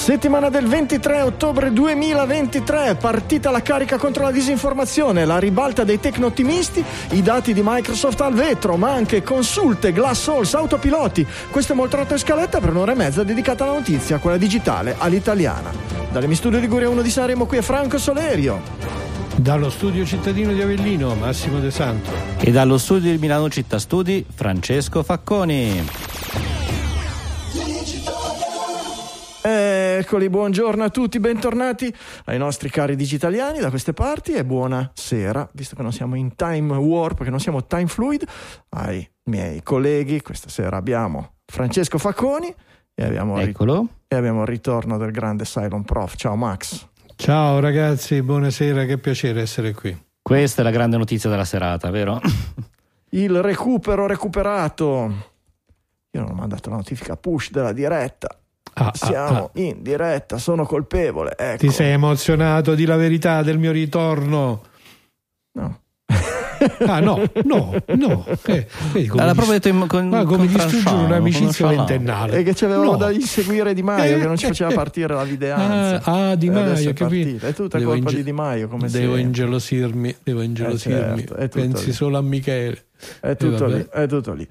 Settimana del 23 ottobre 2023, partita la carica contro la disinformazione, la ribalta dei tecno-ottimisti, i dati di Microsoft al vetro, ma anche consulte, glass halls, autopiloti. Questo è Moltrato in scaletta per un'ora e mezza dedicata alla notizia, quella digitale, all'italiana. Dalle mi studio di Guria 1 di Sanremo, qui è Franco Solerio. Dallo studio cittadino di Avellino, Massimo De Santo. E dallo studio di Milano Città Studi, Francesco Facconi. Eccoli, buongiorno a tutti, bentornati ai nostri cari digitaliani da queste parti e buonasera, visto che non siamo in time warp, che non siamo time fluid, ai miei colleghi. Questa sera abbiamo Francesco Facconi e abbiamo, Eccolo. e abbiamo il ritorno del grande Cylon Prof. Ciao Max. Ciao ragazzi, buonasera, che piacere essere qui. Questa è la grande notizia della serata, vero? Il recupero recuperato. Io non ho mandato la notifica push della diretta. Ah, ah, Siamo ah. in diretta, sono colpevole. Ecco. Ti sei emozionato di la verità del mio ritorno? No. Ah no, no, no. Eh, vedi come L'ha proprio detto in- con, ma come distruggere un'amicizia ventennale. E che ci avevamo No. da inseguire Di Maio che non ci Eh, faceva eh, partire la videanza. Ah, ah, Di Maio, è capito? È tutta Devo colpa inge- di Di Maio, come Devo sempre. ingelosirmi, devo ingelosirmi. certo, è tutto Pensi lì. solo a Michele. È tutto Eh, vabbè. lì, è tutto lì.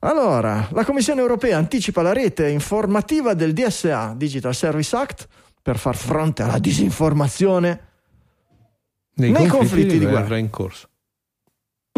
Allora, la Commissione europea anticipa la rete informativa del DSA, Digital Service Act, per far fronte alla disinformazione. Nei, Nei conflitti, conflitti di guerra guerra. in corso.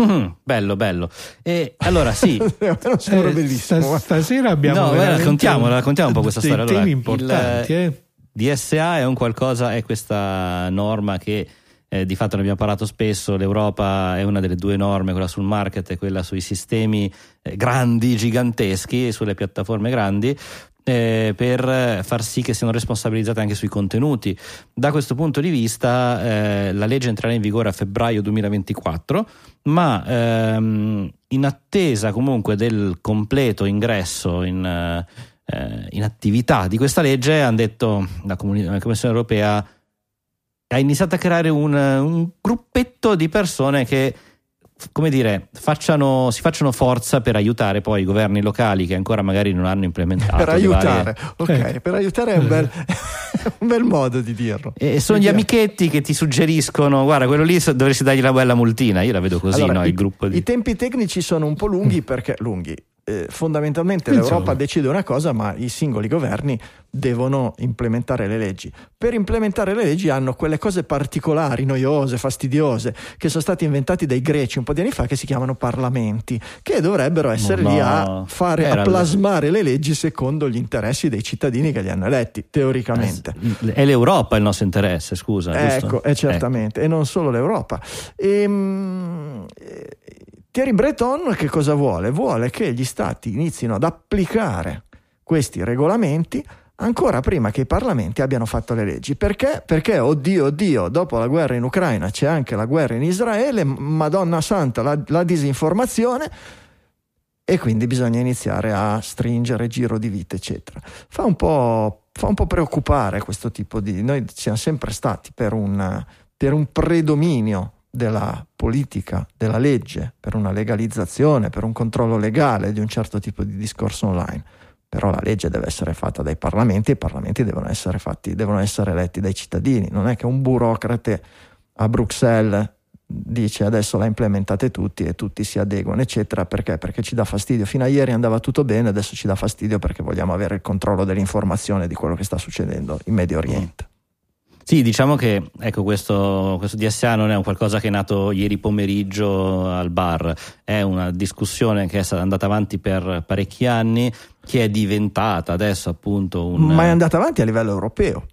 Mhm, bello, bello. E allora sì, Eh, sta- stasera abbiamo No, veramente raccontiamola, raccontiamo un po' questa storia. Allora, temi il- importanti, eh. DSA è un qualcosa, è questa norma che eh, di fatto ne abbiamo parlato spesso, l'Europa è una delle due norme, quella sul market e quella sui sistemi eh, grandi, giganteschi, sulle piattaforme grandi, eh, per eh, far sì che siano responsabilizzate anche sui contenuti. Da questo punto di vista eh, la legge entrerà in vigore a febbraio 2024, ma ehm, in attesa comunque del completo ingresso in, eh, in attività di questa legge, hanno detto la, comuni- la Commissione europea ha iniziato a creare un, un gruppetto di persone che come dire, facciano, si facciano forza per aiutare poi i governi locali che ancora magari non hanno implementato. per aiutare, varie- ok, Eh. per aiutare è un bel, un bel modo di dirlo. E sono gli amichetti che ti suggeriscono, guarda, quello lì dovresti dargli la bella multina. Io la vedo così, Allora, no? i, Il gruppo di. i tempi tecnici sono un po' lunghi perché lunghi. Eh, fondamentalmente Insomma. l'Europa decide una cosa, ma i singoli governi devono implementare le leggi. Per implementare le leggi hanno quelle cose particolari, noiose, fastidiose, che sono stati inventati dai greci un po' di anni fa, che si chiamano parlamenti, che dovrebbero essere No, lì a fare, a plasmare le leggi secondo gli interessi dei cittadini che li hanno eletti, teoricamente. È l'Europa il nostro interesse, scusa. giusto? Ecco, eh, certamente, e non solo l'Europa. Ehm, eh, Thierry Breton che cosa vuole? Vuole che gli stati inizino ad applicare questi regolamenti ancora prima che i parlamenti abbiano fatto le leggi. Perché? Perché, oddio, oddio, dopo la guerra in Ucraina c'è anche la guerra in Israele, Madonna Santa, la, la disinformazione, e quindi bisogna iniziare a stringere giro di vite, eccetera. Fa un po', fa un po' preoccupare questo tipo di... Noi siamo sempre stati per un, per un predominio della politica, della legge, per una legalizzazione, per un controllo legale di un certo tipo di discorso online. Però la legge deve essere fatta dai parlamenti e i parlamenti devono essere, fatti, devono essere eletti dai cittadini. Non è che un burocrate a Bruxelles dice adesso la implementate tutti e tutti si adeguano, eccetera. Perché? Perché ci dà fastidio. Fino a ieri andava tutto bene, adesso ci dà fastidio perché vogliamo avere il controllo dell'informazione di quello che sta succedendo in Medio Oriente. Sì, diciamo che ecco, questo, questo DSA non è un qualcosa che è nato ieri pomeriggio al bar, è una discussione che è andata avanti per parecchi anni, che è diventata adesso appunto un... Ma è andata avanti a livello europeo.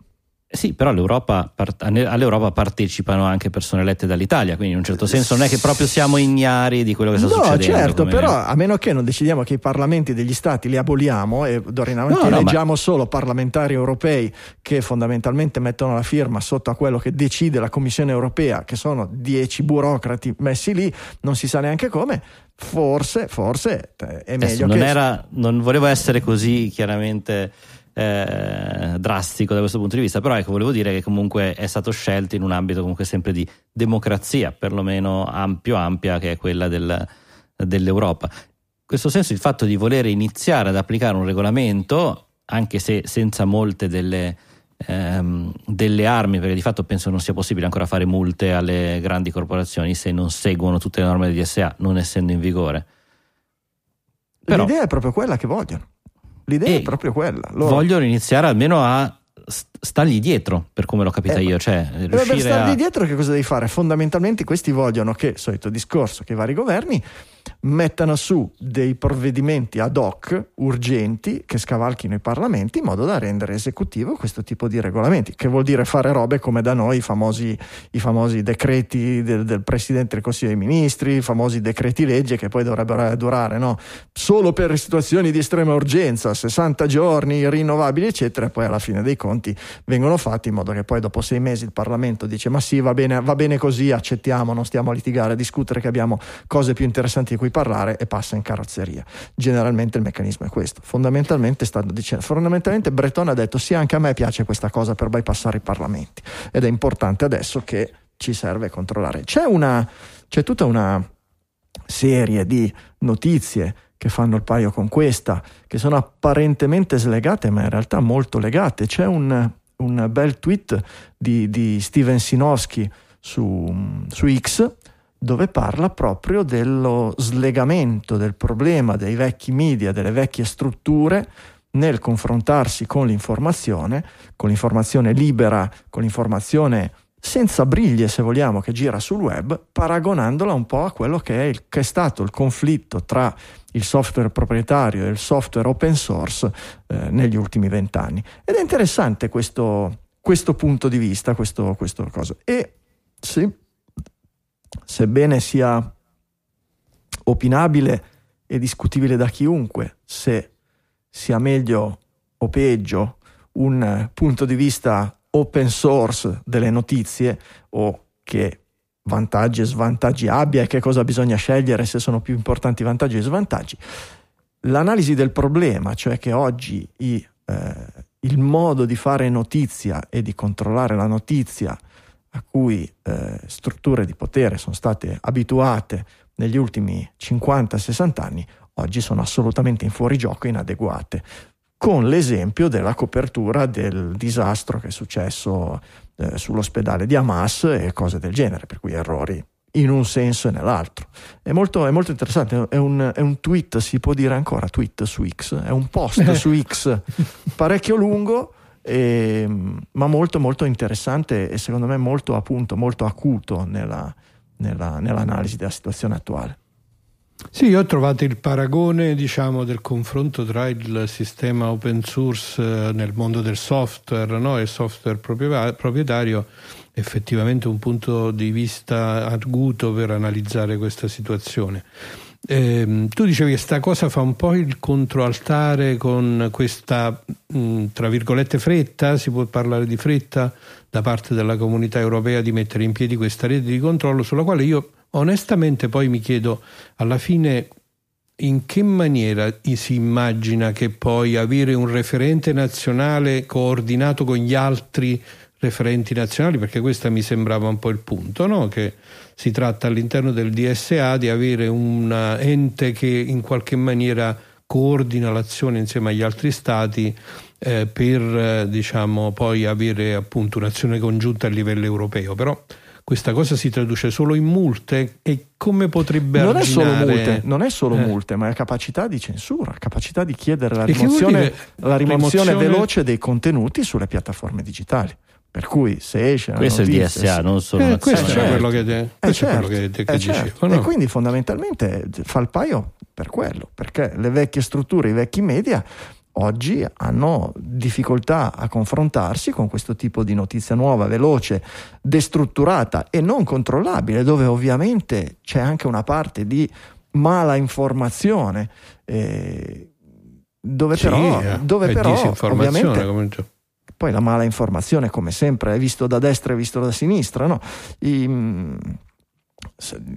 Sì, però part- all'Europa partecipano anche persone elette dall'Italia, quindi in un certo senso non è che proprio siamo ignari di quello che sta no, succedendo. certo, come- però a meno che non decidiamo che i parlamenti degli stati li aboliamo e d'ora in avanti No, no, ma- solo parlamentari europei che fondamentalmente mettono la firma sotto a quello che decide la Commissione europea, che sono dieci burocrati messi lì, non si sa neanche come, forse, forse eh, è Adesso meglio non, che... era, non volevo essere così chiaramente eh, drastico da questo punto di vista, però ecco, volevo dire che comunque è stato scelto in un ambito comunque sempre di democrazia, perlomeno ampio ampia, che è quella del, dell'Europa. In questo senso il fatto di voler iniziare ad applicare un regolamento, anche se senza molte delle, ehm, delle armi, perché di fatto penso non sia possibile ancora fare multe alle grandi corporazioni se non seguono tutte le norme del DSA, non essendo in vigore. Però, L'idea è proprio quella che vogliono. L'idea è proprio quella. Loro... Vogliono iniziare almeno a stargli dietro, per come l'ho capita eh, io. Cioè, eh, per stargli a... dietro che cosa devi fare? Fondamentalmente questi vogliono che, solito discorso, che i vari governi mettano su dei provvedimenti ad hoc urgenti che scavalchino i parlamenti in modo da rendere esecutivo questo tipo di regolamenti, che vuol dire fare robe come da noi i famosi, i famosi decreti del, del, Presidente del Consiglio dei Ministri, i famosi decreti legge che poi dovrebbero durare no? solo per situazioni di estrema urgenza, 60 giorni, rinnovabili eccetera, e poi alla fine dei conti vengono fatti in modo che poi dopo sei mesi il Parlamento dice ma sì va bene, va bene così, accettiamo, non stiamo a litigare, a discutere che abbiamo cose più interessanti di parlare e passa in carrozzeria. Generalmente il meccanismo è questo. Fondamentalmente, dicendo, fondamentalmente Breton ha detto sì, anche a me piace questa cosa per bypassare i parlamenti ed è importante adesso che ci serve controllare. C'è, una, c'è tutta una serie di notizie che fanno il paio con questa, che sono apparentemente slegate, ma in realtà molto legate. C'è un, un bel tweet di, di Steven Sinowski su, su X dove parla proprio dello slegamento del problema dei vecchi media, delle vecchie strutture nel confrontarsi con l'informazione, con l'informazione libera, con l'informazione senza briglie, se vogliamo, che gira sul web, paragonandola un po' a quello che è, il, che è stato il conflitto tra il software proprietario e il software open source eh, negli ultimi vent'anni. Ed è interessante questo, questo punto di vista, questo, questo cosa. E sì, sebbene sia opinabile e discutibile da chiunque se sia meglio o peggio un punto di vista open source delle notizie o che vantaggi e svantaggi abbia e che cosa bisogna scegliere se sono più importanti vantaggi e svantaggi. L'analisi del problema, cioè che oggi i, eh, il modo di fare notizia e di controllare la notizia a cui eh, strutture di potere sono state abituate negli ultimi 50-60 anni, oggi sono assolutamente in fuorigioco e inadeguate, con l'esempio della copertura del disastro che è successo eh, sull'ospedale di Hamas e cose del genere, per cui errori in un senso e nell'altro. È molto, è molto interessante, è un, è un, tweet, si può dire ancora tweet su X, è un post su X parecchio lungo e, ehm, ma molto molto interessante e secondo me molto appunto molto acuto nella, nella, nell'analisi della situazione attuale. Sì, io ho trovato il paragone diciamo, del confronto tra il sistema open source eh, nel mondo del software no? e il software proprietario effettivamente un punto di vista arguto per analizzare questa situazione. Eh, tu dicevi che questa cosa fa un po' il controaltare con questa, mh, tra virgolette, fretta, si può parlare di fretta da parte della comunità europea di mettere in piedi questa rete di controllo sulla quale io onestamente poi mi chiedo alla fine in che maniera si immagina che poi avere un referente nazionale coordinato con gli altri referenti nazionali, perché questo mi sembrava un po' il punto, no? che si tratta all'interno del DSA di avere un ente che in qualche maniera coordina l'azione insieme agli altri stati eh, per eh, diciamo, poi avere appunto un'azione congiunta a livello europeo. Però questa cosa si traduce solo in multe e come potrebbe non arginare... È solo multe, non è solo eh. multe, ma è capacità di censura, capacità di chiedere la rimozione, la rimozione veloce dei contenuti sulle piattaforme digitali. Per cui se esce questo notizia, è il DSA, non solo eh, questo, certo. è quello che, te, questo eh, è quello che, te, che certo. dicevo. No? E quindi fondamentalmente fa il paio per quello, perché le vecchie strutture, i vecchi media oggi hanno difficoltà a confrontarsi con questo tipo di notizia nuova, veloce, destrutturata e non controllabile, dove ovviamente c'è anche una parte di mala informazione, eh, dove sì, però, eh, dove però ovviamente come poi la mala informazione, come sempre, è visto da destra e visto da sinistra. No? I,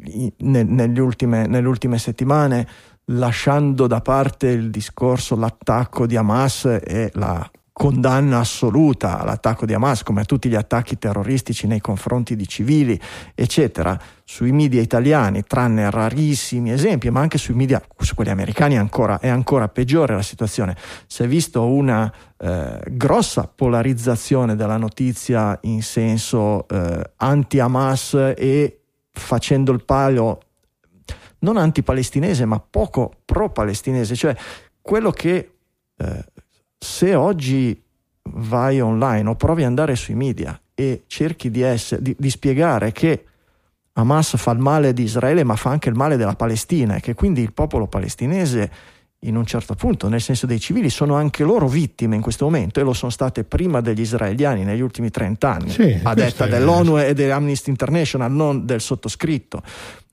i, ne, nelle, ultime, nelle ultime settimane, lasciando da parte il discorso, l'attacco di Hamas e la condanna assoluta all'attacco di Hamas, come a tutti gli attacchi terroristici nei confronti di civili, eccetera, sui media italiani, tranne rarissimi esempi, ma anche sui media, su quelli americani ancora, è ancora peggiore la situazione. Si è visto una eh, grossa polarizzazione della notizia in senso eh, anti-Hamas e facendo il palio non anti-palestinese, ma poco pro-palestinese, cioè quello che eh, se oggi vai online o provi ad andare sui media e cerchi di, essere, di, di spiegare che Hamas fa il male di Israele ma fa anche il male della Palestina e che quindi il popolo palestinese in un certo punto, nel senso dei civili, sono anche loro vittime in questo momento e lo sono state prima degli israeliani negli ultimi 30 anni, sì, a detta dell'ONU e dell'Amnesty International, non del sottoscritto,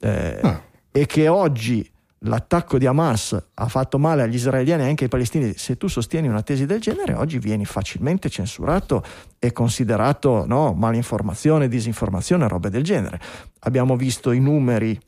eh, ah. e che oggi l'attacco di Hamas ha fatto male agli israeliani e anche ai palestinesi, se tu sostieni una tesi del genere, oggi vieni facilmente censurato e considerato no, malinformazione, disinformazione, robe del genere. Abbiamo visto i numeri.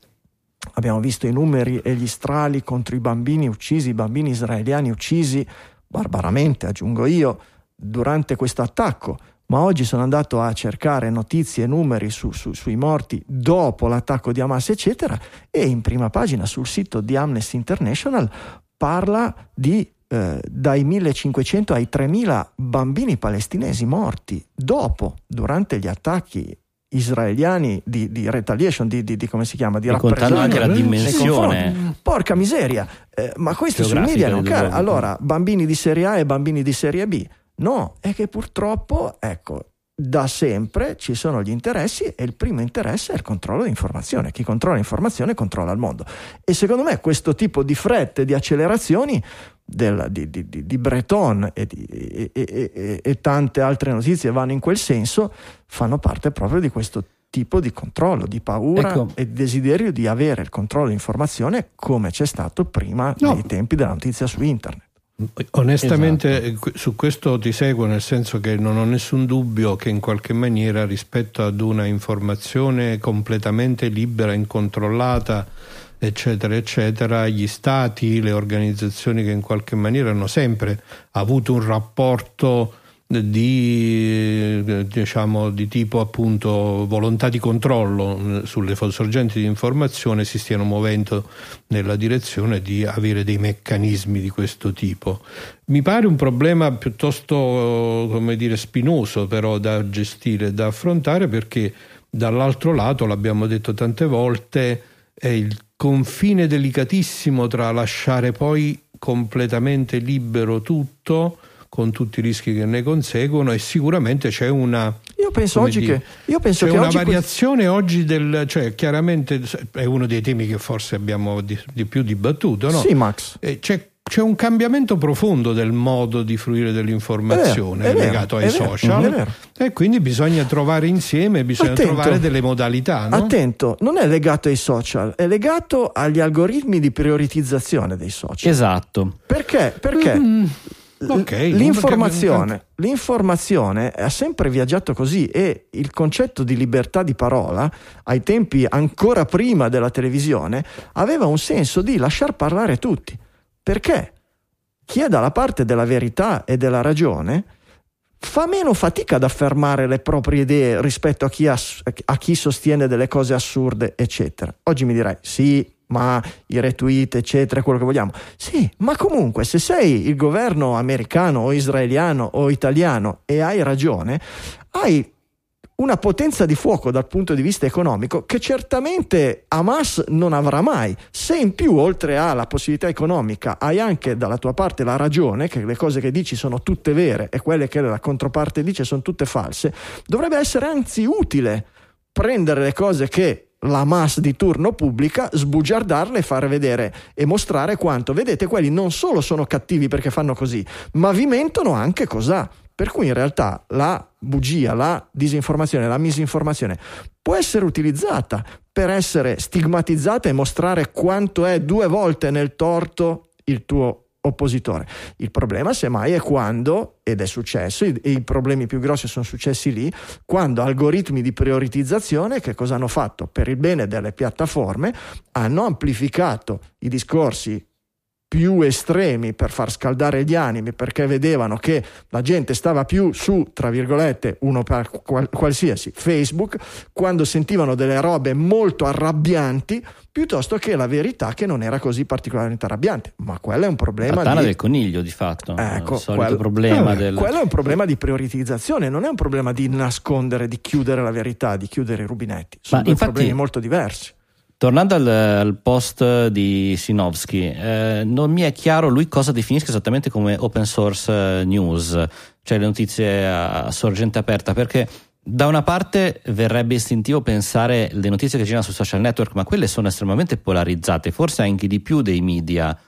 Abbiamo visto i numeri e gli strali contro i bambini uccisi, i bambini israeliani uccisi barbaramente, aggiungo io, durante questo attacco ma oggi sono andato a cercare notizie e numeri su, su, sui morti dopo l'attacco di Hamas, eccetera, e in prima pagina sul sito di Amnesty International parla di eh, dai 1500 ai 3000 bambini palestinesi morti dopo, durante gli attacchi israeliani di, di retaliation, di, di, di, come si chiama, di e rappresaglia. anche la dimensione. Porca miseria, eh, ma questo sui media non cade. Allora, bambini di serie A e bambini di serie B. No, è che purtroppo, ecco, da sempre ci sono gli interessi e il primo interesse è il controllo di informazione. Chi controlla l'informazione controlla il mondo. E secondo me questo tipo di frette, di accelerazioni del, di, di, di, Breton e, e, e, e, tante altre notizie vanno in quel senso, fanno parte proprio di questo tipo di controllo, di paura ecco. e desiderio di avere il controllo di informazione come c'è stato prima no. nei tempi della notizia su internet. Onestamente esatto. su questo ti seguo nel senso che non ho nessun dubbio che in qualche maniera rispetto ad una informazione completamente libera, incontrollata, eccetera, eccetera, gli stati, le organizzazioni che in qualche maniera hanno sempre avuto un rapporto di, diciamo, di tipo appunto volontà di controllo sulle sorgenti di informazione si stiano muovendo nella direzione di avere dei meccanismi di questo tipo. Mi pare un problema piuttosto come dire, spinoso però da gestire, da affrontare perché dall'altro lato, l'abbiamo detto tante volte, è il confine delicatissimo tra lasciare poi completamente libero tutto con tutti i rischi che ne conseguono e sicuramente c'è una io penso oggi dire, che io penso c'è che una variazione questo... oggi del cioè chiaramente è uno dei temi che forse abbiamo di, di più dibattuto no? sì Max c'è c'è un cambiamento profondo del modo di fruire dell'informazione è vero, è legato ai vero, social e quindi bisogna trovare insieme, bisogna attento, trovare delle modalità. No? Attento, non è legato ai social, è legato agli algoritmi di prioritizzazione dei social. Esatto. Perché? Perché mm. Okay, l'informazione, l'informazione, ha sempre viaggiato così e il concetto di libertà di parola, ai tempi ancora prima della televisione, aveva un senso di lasciar parlare tutti. Perché chi è dalla parte della verità e della ragione fa meno fatica ad affermare le proprie idee rispetto a chi, ass- a chi sostiene delle cose assurde, eccetera. Oggi mi direi sì, ma i retweet, eccetera, quello che vogliamo. Sì, ma comunque se sei il governo americano o israeliano o italiano e hai ragione, hai una potenza di fuoco dal punto di vista economico che certamente Hamas non avrà mai. Se in più, oltre alla possibilità economica, hai anche dalla tua parte la ragione, che le cose che dici sono tutte vere e quelle che la controparte dice sono tutte false, dovrebbe essere anzi utile prendere le cose che la mass di turno pubblica, sbugiardarle e fare vedere e mostrare quanto, vedete, quelli non solo sono cattivi perché fanno così, ma vi mentono anche cos'ha. Per cui in realtà la bugia, la disinformazione, la misinformazione può essere utilizzata per essere stigmatizzata e mostrare quanto è due volte nel torto il tuo oppositore. Il problema semmai è quando, ed è successo, e i problemi più grossi sono successi lì, quando algoritmi di prioritizzazione che cosa hanno fatto? Per il bene delle piattaforme hanno amplificato i discorsi più estremi per far scaldare gli animi perché vedevano che la gente stava più su, tra virgolette, uno per qual- qualsiasi Facebook, quando sentivano delle robe molto arrabbianti, piuttosto che la verità che non era così particolarmente arrabbiante. Ma quello è un problema La tana di... del coniglio, di fatto. Ecco, il quello- problema eh, del... quello è un problema di prioritizzazione, non è un problema di nascondere, di chiudere la verità, di chiudere i rubinetti. Sono Ma due infatti- problemi molto diversi. Tornando al, al post di Sinowski, eh, non mi è chiaro lui cosa definisca esattamente come open source eh, news, cioè le notizie a sorgente aperta, perché da una parte verrebbe istintivo pensare le notizie che girano sui social network, ma quelle sono estremamente polarizzate, forse anche di più dei media,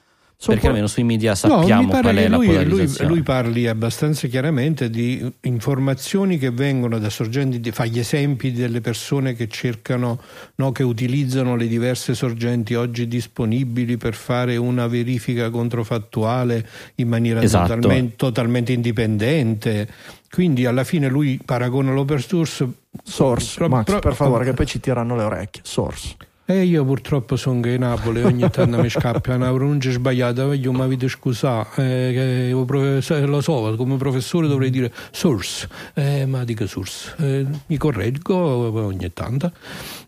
Sono perché po- almeno sui media No, sappiamo mi pare qual è che la lui, lui, polarizzazione. lui parli abbastanza chiaramente di informazioni che vengono da sorgenti, di- fa gli esempi delle persone che cercano, no, che utilizzano le diverse sorgenti oggi disponibili per fare una verifica controfattuale in maniera Esatto. totalmente, totalmente indipendente. Quindi alla fine lui paragona l'open source. Source, pro- Max, pro- per favore, che poi ci tirano le orecchie. Source. E io purtroppo sono che Napoli, ogni tanto mi scappa una pronuncia sbagliata, voglio mi avete scusare, eh, lo so, come professore dovrei dire source, eh, ma dico source, Eh, mi correggo ogni tanto.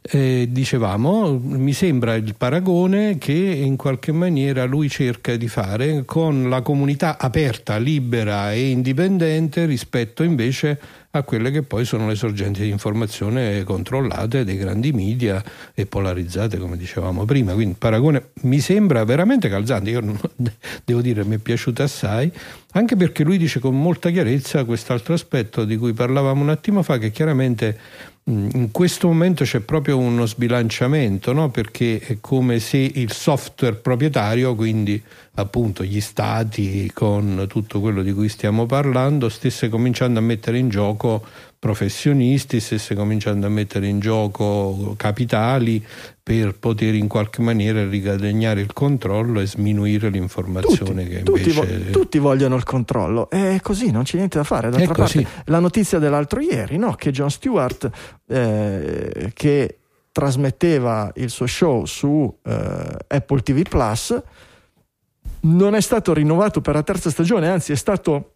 Eh, dicevamo, mi sembra il paragone che in qualche maniera lui cerca di fare con la comunità aperta, libera e indipendente rispetto invece a quelle che poi sono le sorgenti di informazione controllate dei grandi media e polarizzate, come dicevamo prima. Quindi il paragone mi sembra veramente calzante. Io devo dire, mi è piaciuto assai, anche perché lui dice con molta chiarezza quest'altro aspetto di cui parlavamo un attimo fa, che chiaramente in questo momento c'è proprio uno sbilanciamento, no? perché è come se il software proprietario, quindi appunto gli stati con tutto quello di cui stiamo parlando, stesse cominciando a mettere in gioco professionisti, stesse cominciando a mettere in gioco capitali per poter in qualche maniera rigadegnare il controllo e sminuire l'informazione che Tutti, invece... vo- tutti vogliono il controllo, è così, non c'è niente da fare. D'altra parte, la notizia dell'altro ieri, no? che Jon Stewart, eh, che trasmetteva il suo show su eh, Apple TV Plus, non è stato rinnovato per la terza stagione, anzi è stato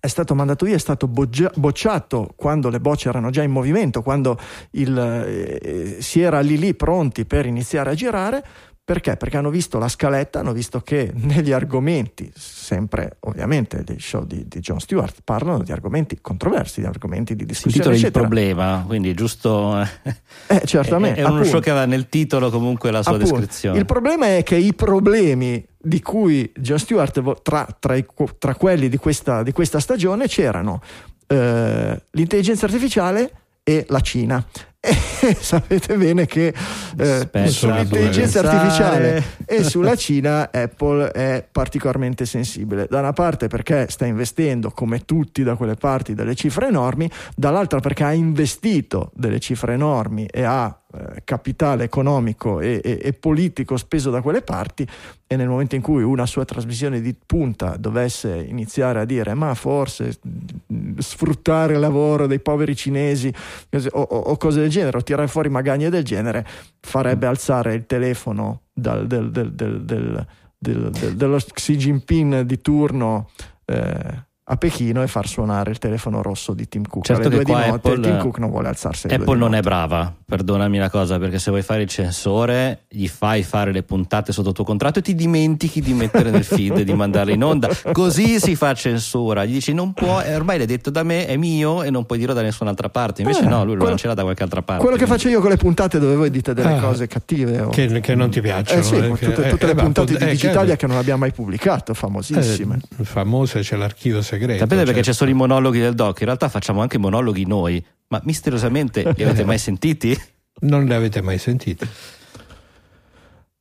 è stato mandato via, è stato boggia- bocciato quando le bocce erano già in movimento, quando il, eh, si era lì lì pronti per iniziare a girare. Perché? Perché hanno visto la scaletta, hanno visto che negli argomenti, sempre ovviamente dei show di, di Jon Stewart, parlano di argomenti controversi, di argomenti di il discussione, titolo è il eccetera. problema, quindi giusto. Eh, certamente, è, è uno appunto. show che aveva nel titolo comunque la sua Appunto. descrizione. Il problema è che i problemi di cui Jon Stewart, tra, tra i- tra quelli di questa, di questa stagione, c'erano eh, l'intelligenza artificiale e la Cina. E sapete bene che eh, sull'intelligenza artificiale e sulla Cina Apple è particolarmente sensibile. Da una parte perché sta investendo, come tutti da quelle parti, delle cifre enormi, dall'altra perché ha investito delle cifre enormi e ha eh, capitale economico e, e- e politico speso da quelle parti e nel momento in cui una sua trasmissione di punta dovesse iniziare a dire ma forse mh, sfruttare il lavoro dei poveri cinesi o, o- o cose del genere o tirare fuori magagne del genere farebbe alzare il telefono dal- del- del- del- dello Xi Jinping di turno eh, a Pechino e far suonare il telefono rosso di Tim Cook Certo alle che due di qua notte Apple- Tim Cook non vuole alzarsi Apple non è brava, perdonami la cosa, perché se vuoi fare il censore, gli fai fare le puntate sotto tuo contratto e ti dimentichi di mettere nel feed, di mandarle in onda. Così si fa censura. Gli dici non può, eh, ormai l'hai detto da me, è mio e non puoi dirlo da nessun'altra parte. Invece Eh, no, lui lo quello- lancerà da qualche altra parte. quello che faccio io con le puntate dove voi dite delle Ah, cose cattive o- Che, che non ti piacciono. eh sì, eh, tutte, eh, tutte eh, le puntate di Digitalia che non abbiamo mai pubblicato famosissime Eh, famose c'è l'archivio segreto. Sapete perché certo. c'è solo i monologhi del doc? In realtà facciamo anche i monologhi noi, ma misteriosamente li avete mai sentiti? Non le avete mai sentite?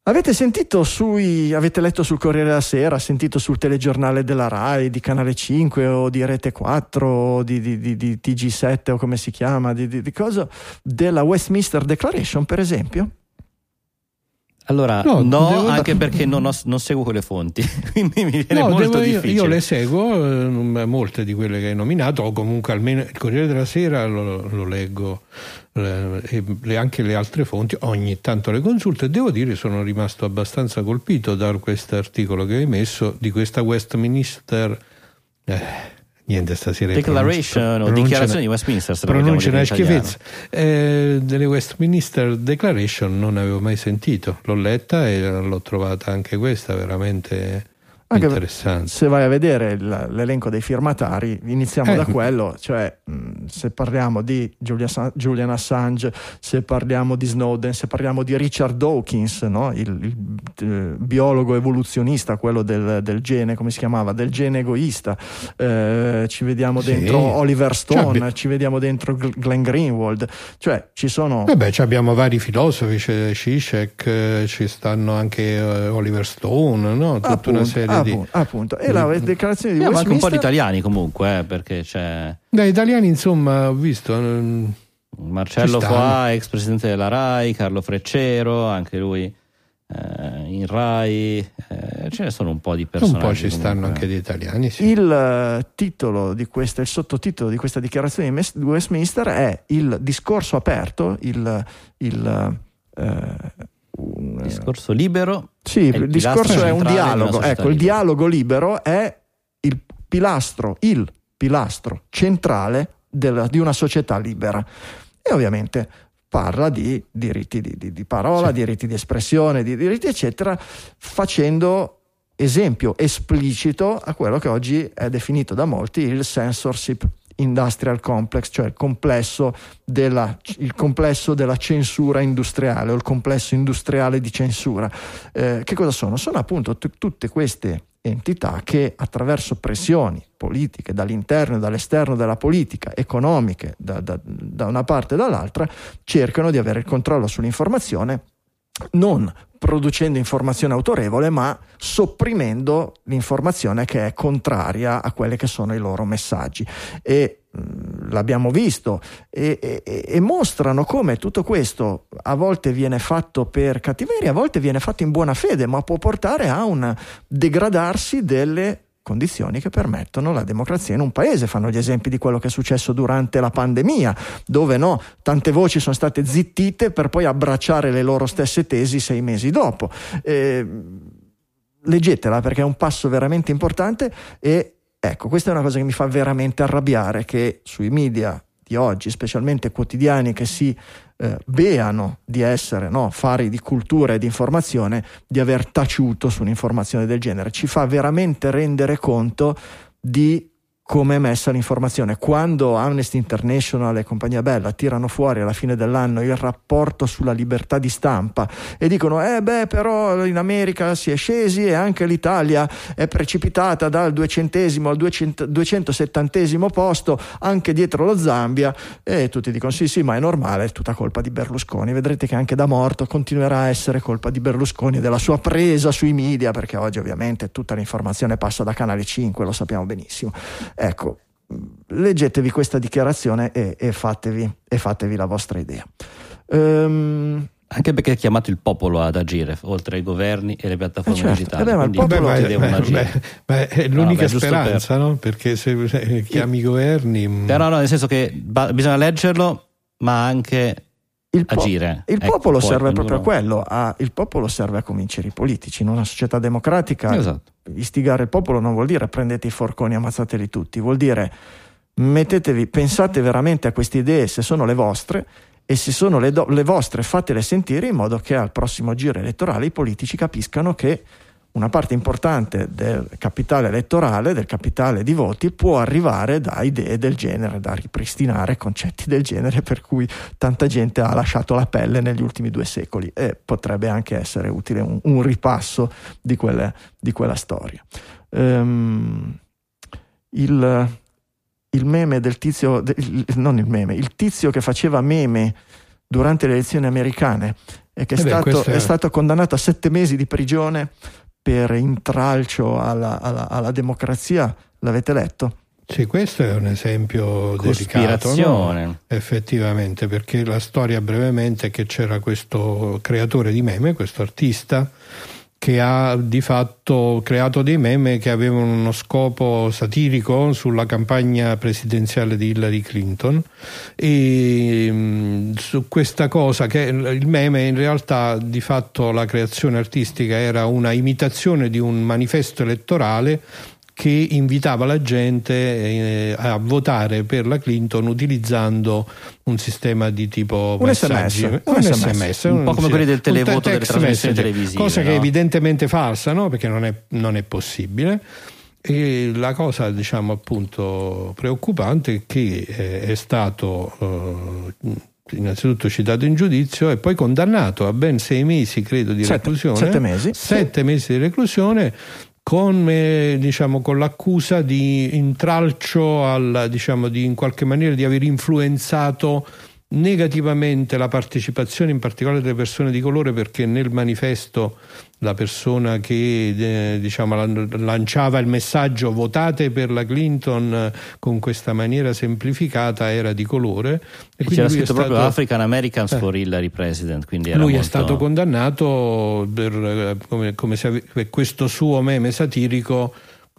Avete sentito sui, avete letto sul Corriere della Sera, sentito sul telegiornale della RAI, di Canale 5 o di Rete 4 o di, di- di- di TG7 o come si chiama, di, di- di cosa, della Westminster Declaration per esempio? Allora, No, no, anche perché non, ho- non seguo quelle fonti, quindi mi viene No, molto devo- io, difficile. io le seguo, eh, molte di quelle che hai nominato, o comunque almeno il Corriere della Sera lo, lo leggo, e le- anche le altre fonti, ogni tanto le consulto e devo dire sono rimasto abbastanza colpito da questo articolo che hai messo di questa Westminster. eh, niente stasera. Declaration o dichiarazione di Westminster, pronuncia una schifezza. Eh, delle Westminster Declaration non avevo mai sentito, l'ho letta e l'ho trovata anche questa veramente Anche. Se vai a vedere l'elenco dei firmatari, iniziamo Eh. da quello, cioè mh, se parliamo di Julian, Sa- Julian Assange, se parliamo di Snowden, se parliamo di Richard Dawkins, no? il, il, eh, biologo evoluzionista, quello del, del gene, come si chiamava, del gene egoista, eh, ci vediamo Sì. dentro Oliver Stone, Cioè, ci vediamo dentro Gl- Glenn Greenwald, cioè ci sono... Vabbè, ci abbiamo vari filosofi, c'è Zizek, eh, ci stanno anche eh, Oliver Stone, no? tutta appunto, una serie di... appunto, appunto. E la dichiarazione di Abbiamo anche un po' di Westminster italiani comunque, eh, perché c'è Da italiani, insomma, ho visto... mm, Marcello stanno. Foà, ex presidente della RAI, Carlo Freccero, anche lui eh, in RAI, eh, ce ne sono un po' di un personaggi. po' ci stanno comunque. anche di italiani, sì. Il eh, titolo di questa, il sottotitolo di questa dichiarazione di Westminster è il discorso aperto, il, il, eh, un, eh, Discorso libero. Sì, è il il discorso è un dialogo. Ecco, il dialogo libero è il pilastro, il pilastro centrale della- di una società libera. E ovviamente parla di diritti di, di- di parola, Sì. diritti di espressione, di diritti eccetera, facendo esempio esplicito a quello che oggi è definito da molti il censorship industrial complex, cioè il complesso della, il complesso della censura industriale o il complesso industriale di censura. Eh, che cosa sono? Sono appunto t- tutte queste entità che attraverso pressioni politiche dall'interno e dall'esterno della politica, economiche da, da- da una parte e dall'altra, cercano di avere il controllo sull'informazione non producendo informazione autorevole, ma sopprimendo l'informazione che è contraria a quelli che sono i loro messaggi. E mh, l'abbiamo visto e, e- e mostrano come tutto questo a volte viene fatto per cattiveria, a volte viene fatto in buona fede, ma può portare a un degradarsi delle condizioni che permettono la democrazia in un paese. Fanno gli esempi di quello che è successo durante la pandemia, dove no, tante voci sono state zittite per poi abbracciare le loro stesse tesi sei mesi dopo. Eh, leggetela perché è un passo veramente importante e ecco, questa è una cosa che mi fa veramente arrabbiare che sui media di oggi, specialmente quotidiani che si eh, beano di essere no, fari di cultura e di informazione, di aver taciuto su un'informazione del genere. Ci fa veramente rendere conto di come è messa l'informazione. Quando Amnesty International e compagnia bella tirano fuori alla fine dell'anno il rapporto sulla libertà di stampa e dicono eh beh però in America si è scesi e anche l'Italia è precipitata dal duecentesimo al 200 270 posto anche dietro lo Zambia. E tutti dicono sì sì ma è normale è tutta colpa di Berlusconi. Vedrete che anche da morto continuerà a essere colpa di Berlusconi e della sua presa sui media perché oggi ovviamente tutta l'informazione passa da Canale 5 lo sappiamo benissimo ecco leggetevi questa dichiarazione e, e fatevi, e fatevi la vostra idea Ehm, Anche perché è chiamato il popolo ad agire, oltre ai governi e le piattaforme Eh certo, digitali. eh beh, ma il Quindi popolo- Beh, tutti ma, beh, beh, è l'unica beh, giusto speranza, no? Perché se se chiami i governi... mm, Però no, nel senso che ba- bisogna leggerlo, ma anche il, po- agire. il Ecco, popolo serve proprio a quello a- il popolo serve a convincere i politici in una società democratica Esatto. istigare il popolo non vuol dire prendete i forconi e ammazzateli tutti, vuol dire mettetevi, pensate veramente a queste idee se sono le vostre e se sono le, do- le vostre fatele sentire in modo che al prossimo giro elettorale i politici capiscano che una parte importante del capitale elettorale, del capitale di voti, può arrivare da idee del genere, da ripristinare concetti del genere per cui tanta gente ha lasciato la pelle negli ultimi due secoli e potrebbe anche essere utile un, un ripasso di, quelle- di quella storia. Ehm, il, il meme del tizio, il- non il meme, il tizio che faceva meme durante le elezioni americane e che è, Eh beh, stato, è- è stato condannato a sette mesi di prigione per intralcio alla, alla- alla democrazia, l'avete letto? Sì, questo è un esempio delicato, no? effettivamente, perché la storia brevemente è che c'era questo creatore di meme, questo artista, che ha di fatto creato dei meme che avevano uno scopo satirico sulla campagna presidenziale di Hillary Clinton. E mh, su questa cosa che il meme in realtà di fatto la creazione artistica era una imitazione di un manifesto elettorale che invitava la gente eh, a votare per la Clinton utilizzando un sistema di tipo un sms, un, un SMS, SMS un, po' come quelli del televoto delle trasmissioni televisive cosa no? che è evidentemente falsa no? perché non è, non è possibile e la cosa diciamo appunto preoccupante è che eh, è stato eh, innanzitutto citato in giudizio e poi condannato a ben sei mesi credo di sette, reclusione sette mesi sette sì. mesi di reclusione con, eh, diciamo, con, l'accusa di intralcio al, diciamo, di in qualche maniera di aver influenzato negativamente la partecipazione in particolare delle persone di colore perché nel manifesto la persona che eh, diciamo, lanciava il messaggio votate per la Clinton eh, con questa maniera semplificata era di colore. E, e c'era scritto stato, proprio African Americans eh, for Hillary President quindi lui molto... è stato condannato per, eh, come, come se per questo suo meme satirico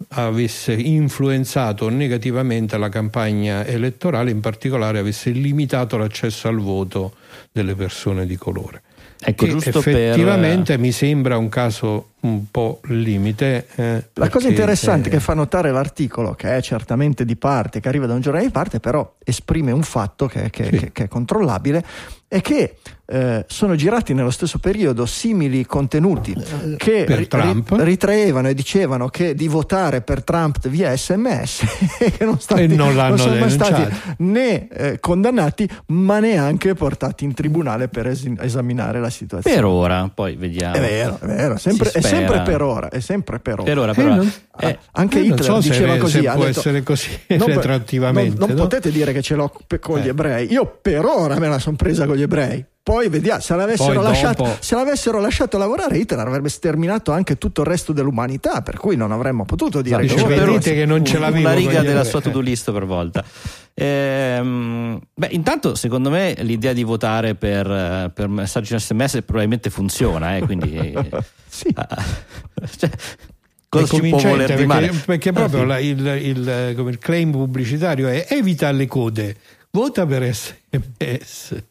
avesse influenzato negativamente la campagna elettorale, in particolare avesse limitato l'accesso al voto delle persone di colore. Ecco, effettivamente per... mi sembra un caso un po' limite. Eh, la cosa interessante eh... che fa notare l'articolo, che è certamente di parte, che arriva da un giornale di parte, però esprime un fatto che, che, sì. che, che è controllabile, è che eh, sono girati nello stesso periodo simili contenuti eh, che ri- ritraevano e dicevano che di votare per Trump via sms che non, stati, e non, non sono mai stati né eh, condannati ma neanche portati in tribunale per es- esaminare la situazione. Per ora poi vediamo. È vero, è vero sempre, è sempre per ora è sempre per ora, per ora, per ora. Non, eh, anche Hitler so diceva se, così se può detto, essere così retroattivamente non, non no? potete dire che ce l'ho con gli ebrei. Io per ora me la sono presa con gli ebrei poi vediamo, se l'avessero, lasciato, se l'avessero, lasciato, lavorare Hitler avrebbe sterminato anche tutto il resto dell'umanità, per cui non avremmo potuto dire Dice, che, vedete che non ce l'avevo. Una riga della sua to-do list per volta. Ehm, beh, intanto secondo me l'idea di votare per, per messaggi in sms probabilmente funziona, eh, quindi... sì. cioè, cosa ci può voler perché, di male? Perché proprio la, il, il, il claim pubblicitario è evita le code, vota per sms.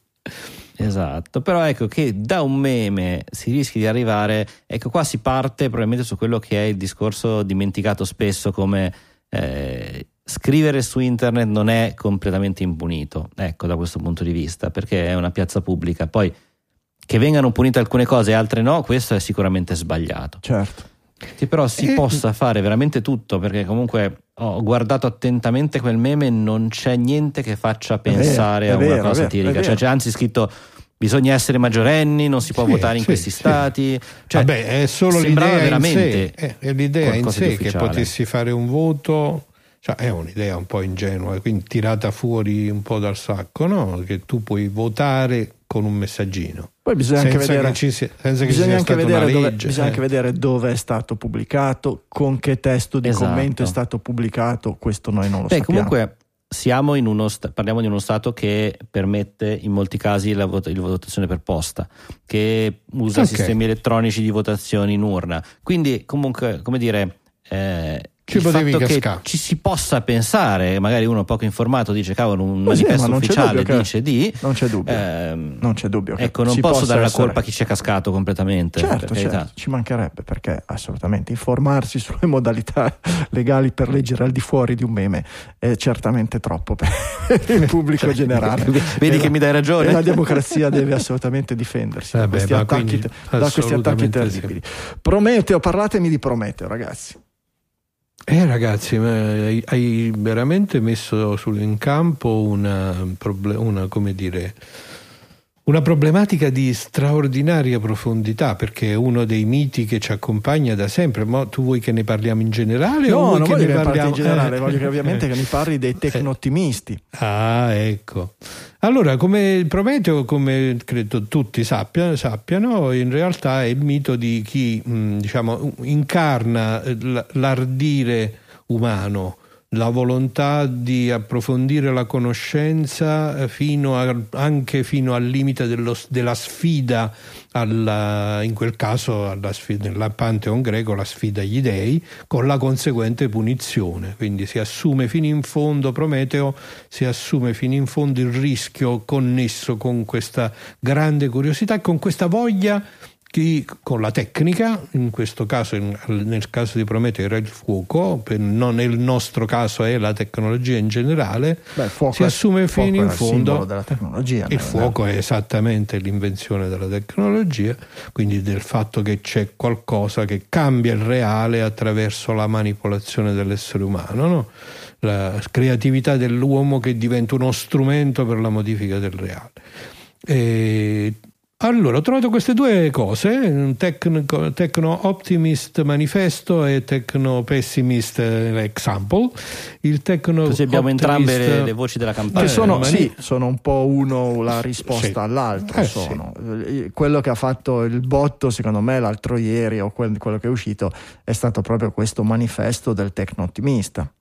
Esatto, però ecco che da un meme si rischia di arrivare, ecco qua si parte probabilmente su quello che è il discorso dimenticato spesso come eh, scrivere su internet non è completamente impunito, ecco da questo punto di vista, perché è una piazza pubblica, poi che vengano punite alcune cose e altre no, questo è sicuramente sbagliato. Certo. Che però si eh, possa fare veramente tutto, perché comunque ho guardato attentamente quel meme, non c'è niente che faccia pensare vero, a una vero, cosa satirica. Cioè, c'è anzi scritto bisogna essere maggiorenni, non si può sì, votare in sì, questi sì. stati. Cioè, Vabbè, è solo l'idea in sé, è l'idea in sé che potessi fare un voto. Cioè, è un'idea un po' ingenua, quindi tirata fuori un po' dal sacco, no? Che tu puoi votare con un messaggino. Poi bisogna anche vedere, sia, bisogna anche vedere, dove, bisogna eh. anche vedere dove è stato pubblicato, con che testo di esatto. commento è stato pubblicato, questo noi non lo Beh, sappiamo. Comunque siamo in uno parliamo di uno Stato che permette in molti casi la, vot- la votazione per posta, che usa okay. sistemi elettronici di votazione in urna. Quindi comunque, come dire... Eh, ci il fatto che cascare. ci si possa pensare, magari uno poco informato dice cavolo un ma manifesto sì, ufficiale dice di non c'è dubbio, ehm, non c'è dubbio ecco non posso dare la colpa a chi ci è cascato completamente certo, certo ci mancherebbe perché assolutamente informarsi sulle modalità legali per leggere al di fuori di un meme è certamente troppo per il pubblico cioè, generale. vedi che mi dai ragione. e la democrazia deve assolutamente difendersi Vabbè, da, questi attacchi, da questi attacchi terribili. Prometeo parlatemi di Prometeo ragazzi eh ragazzi, hai, veramente messo in campo una, una, come dire, una problematica di straordinaria profondità perché è uno dei miti che ci accompagna da sempre. Ma tu vuoi che ne parliamo in generale? No, o vuoi non che voglio ne che parliamo in generale, eh, voglio che ovviamente che mi parli dei tecno-ottimisti. Ah, ecco. Allora, come Prometeo, come credo tutti sappiano, sappiano, in realtà è il mito di chi diciamo, incarna l'ardire umano la volontà di approfondire la conoscenza fino a, anche fino al limite dello, della sfida, alla, in quel caso alla sfida, nel Pantheon greco la sfida agli dei, con la conseguente punizione. Quindi si assume fino in fondo, Prometeo si assume fino in fondo il rischio connesso con questa grande curiosità e con questa voglia chi con la tecnica, in questo caso, nel caso di Prometeo era il fuoco, non nel nostro caso è la tecnologia in generale, Beh, si assume fino in fondo della tecnologia. Il fuoco è esattamente l'invenzione della tecnologia, quindi del fatto che c'è qualcosa che cambia il reale attraverso la manipolazione dell'essere umano, no? la creatività dell'uomo che diventa uno strumento per la modifica del reale. E allora, ho trovato queste due cose, Techno, techno Optimist Manifesto e Techno Pessimist Example. Il Techno Così abbiamo Optimist, entrambe le, le, voci della campagna. Che sono, eh, sì, sono un po' uno la risposta sì. all'altro. Eh, sono. Sì. Quello che ha fatto il botto, secondo me, l'altro ieri o quello che è uscito, è stato proprio questo manifesto del Techno Ottimista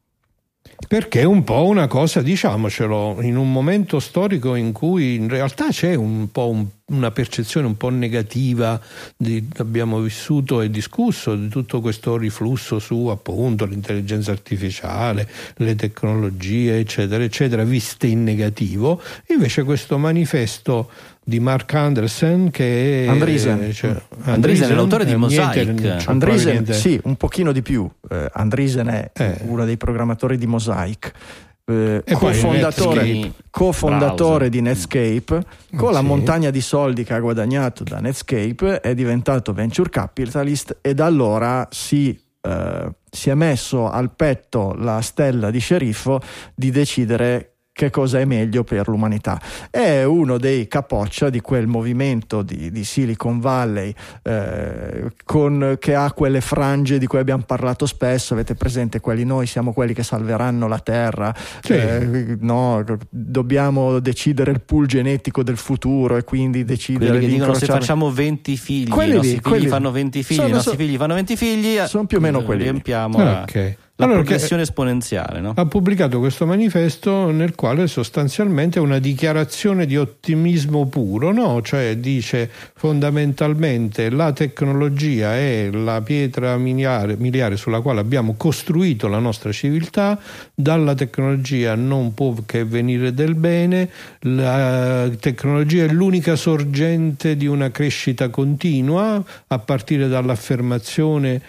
perché è un po' una cosa, diciamocelo, in un momento storico in cui in realtà c'è un po' un, una percezione un po' negativa, di, abbiamo vissuto e discusso di tutto questo riflusso su appunto l'intelligenza artificiale, le tecnologie, eccetera, eccetera, viste in negativo. Invece questo manifesto di Mark Anderson che è Andrisen, cioè, Andrisen, Andrisen è l'autore di Mosaic. niente, Andrisen sì un pochino di più. Eh, Andrisen è eh. uno dei programmatori di Mosaic eh, cofondatore, cofondatore di Netscape. Con sì. la montagna di soldi che ha guadagnato da Netscape è diventato venture capitalist e da allora si Uh, si è messo al petto la stella di sceriffo di decidere che cosa è meglio per l'umanità. È uno dei capoccia di quel movimento di, di Silicon Valley eh, con, che ha quelle frange di cui abbiamo parlato spesso, avete presente quelli noi siamo quelli che salveranno la Terra, sì. eh, no, dobbiamo decidere il pool genetico del futuro e quindi decidere quelli che di dicono se facciamo 20 figli, quelli i nostri lì, figli fanno 20 figli, sono, i nostri figli fanno 20 figli, sono più o meno quelli. Riempiamo. Ah, okay la allora, progressione esponenziale. No? Ha pubblicato questo manifesto nel quale sostanzialmente è una dichiarazione di ottimismo puro, no? cioè dice fondamentalmente la tecnologia è la pietra miliare, miliare sulla quale abbiamo costruito la nostra civiltà, dalla tecnologia non può che venire del bene, la tecnologia è l'unica sorgente di una crescita continua a partire dall'affermazione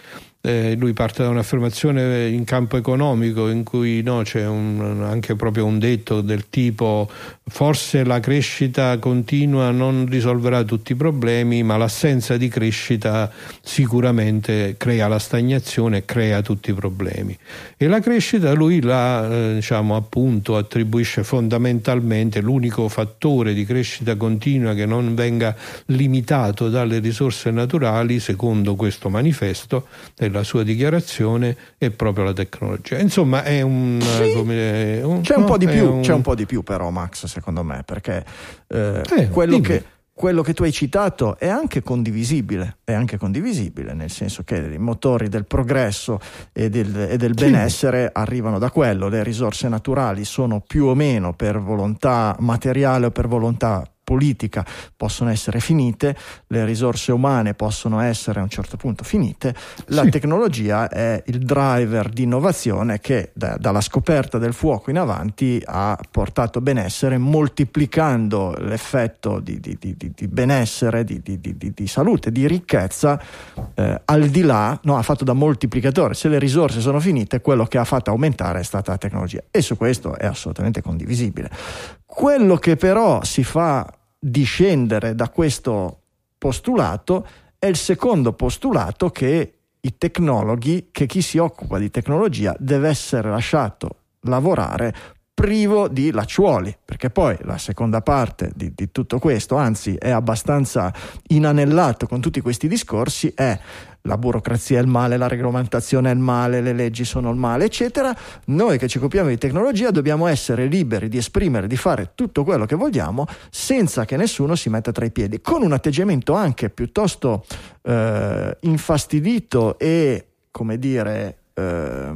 eh, lui parte da un'affermazione in campo economico in cui no, c'è un, anche proprio un detto del tipo forse la crescita continua non risolverà tutti i problemi ma l'assenza di crescita sicuramente crea la stagnazione crea tutti i problemi e la crescita lui la eh, diciamo appunto attribuisce fondamentalmente l'unico fattore di crescita continua che non venga limitato dalle risorse naturali secondo questo manifesto la sua dichiarazione è proprio la tecnologia. Insomma, è un. Sì, come, un c'è, un po di più, un... c'è un po' di più, però, Max, secondo me, perché eh, eh, quello, che, quello, che, tu hai citato è anche condivisibile, è anche condivisibile, nel senso che i motori del progresso e del, e del benessere sì. arrivano da quello, le risorse naturali sono più o meno per volontà materiale o per volontà politica possono essere finite, le risorse umane possono essere a un certo punto finite, la sì. tecnologia è il driver di innovazione che da, dalla scoperta del fuoco in avanti ha portato benessere moltiplicando l'effetto di, di, di, di benessere, di, salute, di ricchezza eh, al di là, no, ha fatto da moltiplicatore, se le risorse sono finite quello che ha fatto aumentare è stata la tecnologia e su questo è assolutamente condivisibile. Quello che però si fa discendere da questo postulato è il secondo postulato che i tecnologhi, che chi si occupa di tecnologia deve essere lasciato lavorare privo di lacciuoli, perché poi la seconda parte di, di, tutto questo, anzi è abbastanza inanellato con tutti questi discorsi, è la burocrazia è il male, la regolamentazione è il male, le leggi sono il male, eccetera. Noi che ci occupiamo di tecnologia dobbiamo essere liberi di esprimere, di fare tutto quello che vogliamo senza che nessuno si metta tra i piedi, con un atteggiamento anche piuttosto eh, infastidito e, come dire, eh,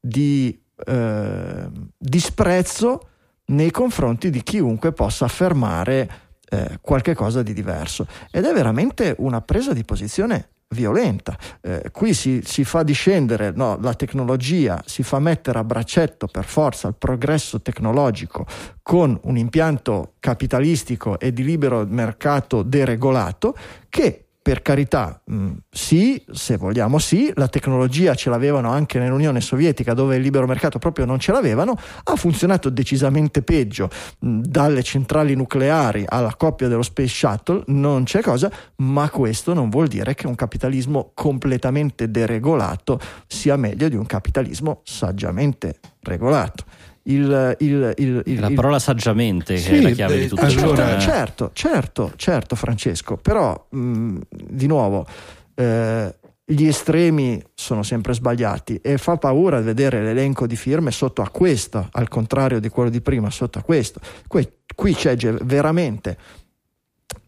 di eh, disprezzo nei confronti di chiunque possa affermare eh, qualche cosa di diverso. Ed è veramente una presa di posizione violenta. Eh, qui si, si, fa discendere no, la tecnologia, si fa mettere a braccetto per forza il progresso tecnologico con un impianto capitalistico e di libero mercato deregolato che per carità, mm, sì, se vogliamo sì, la tecnologia ce l'avevano anche nell'Unione Sovietica dove il libero mercato proprio non ce l'avevano, ha funzionato decisamente peggio, mm, dalle centrali nucleari alla coppia dello Space Shuttle, non c'è cosa, ma questo non vuol dire che un capitalismo completamente deregolato sia meglio di un capitalismo saggiamente regolato il, il, il, la parola saggiamente sì, che è la chiave di tutto certo, allora... certo, certo, certo Francesco però mh, di nuovo eh, gli estremi sono sempre sbagliati e fa paura vedere l'elenco di firme sotto a questo, al contrario di quello di prima, sotto a questo. Qui, qui c'è veramente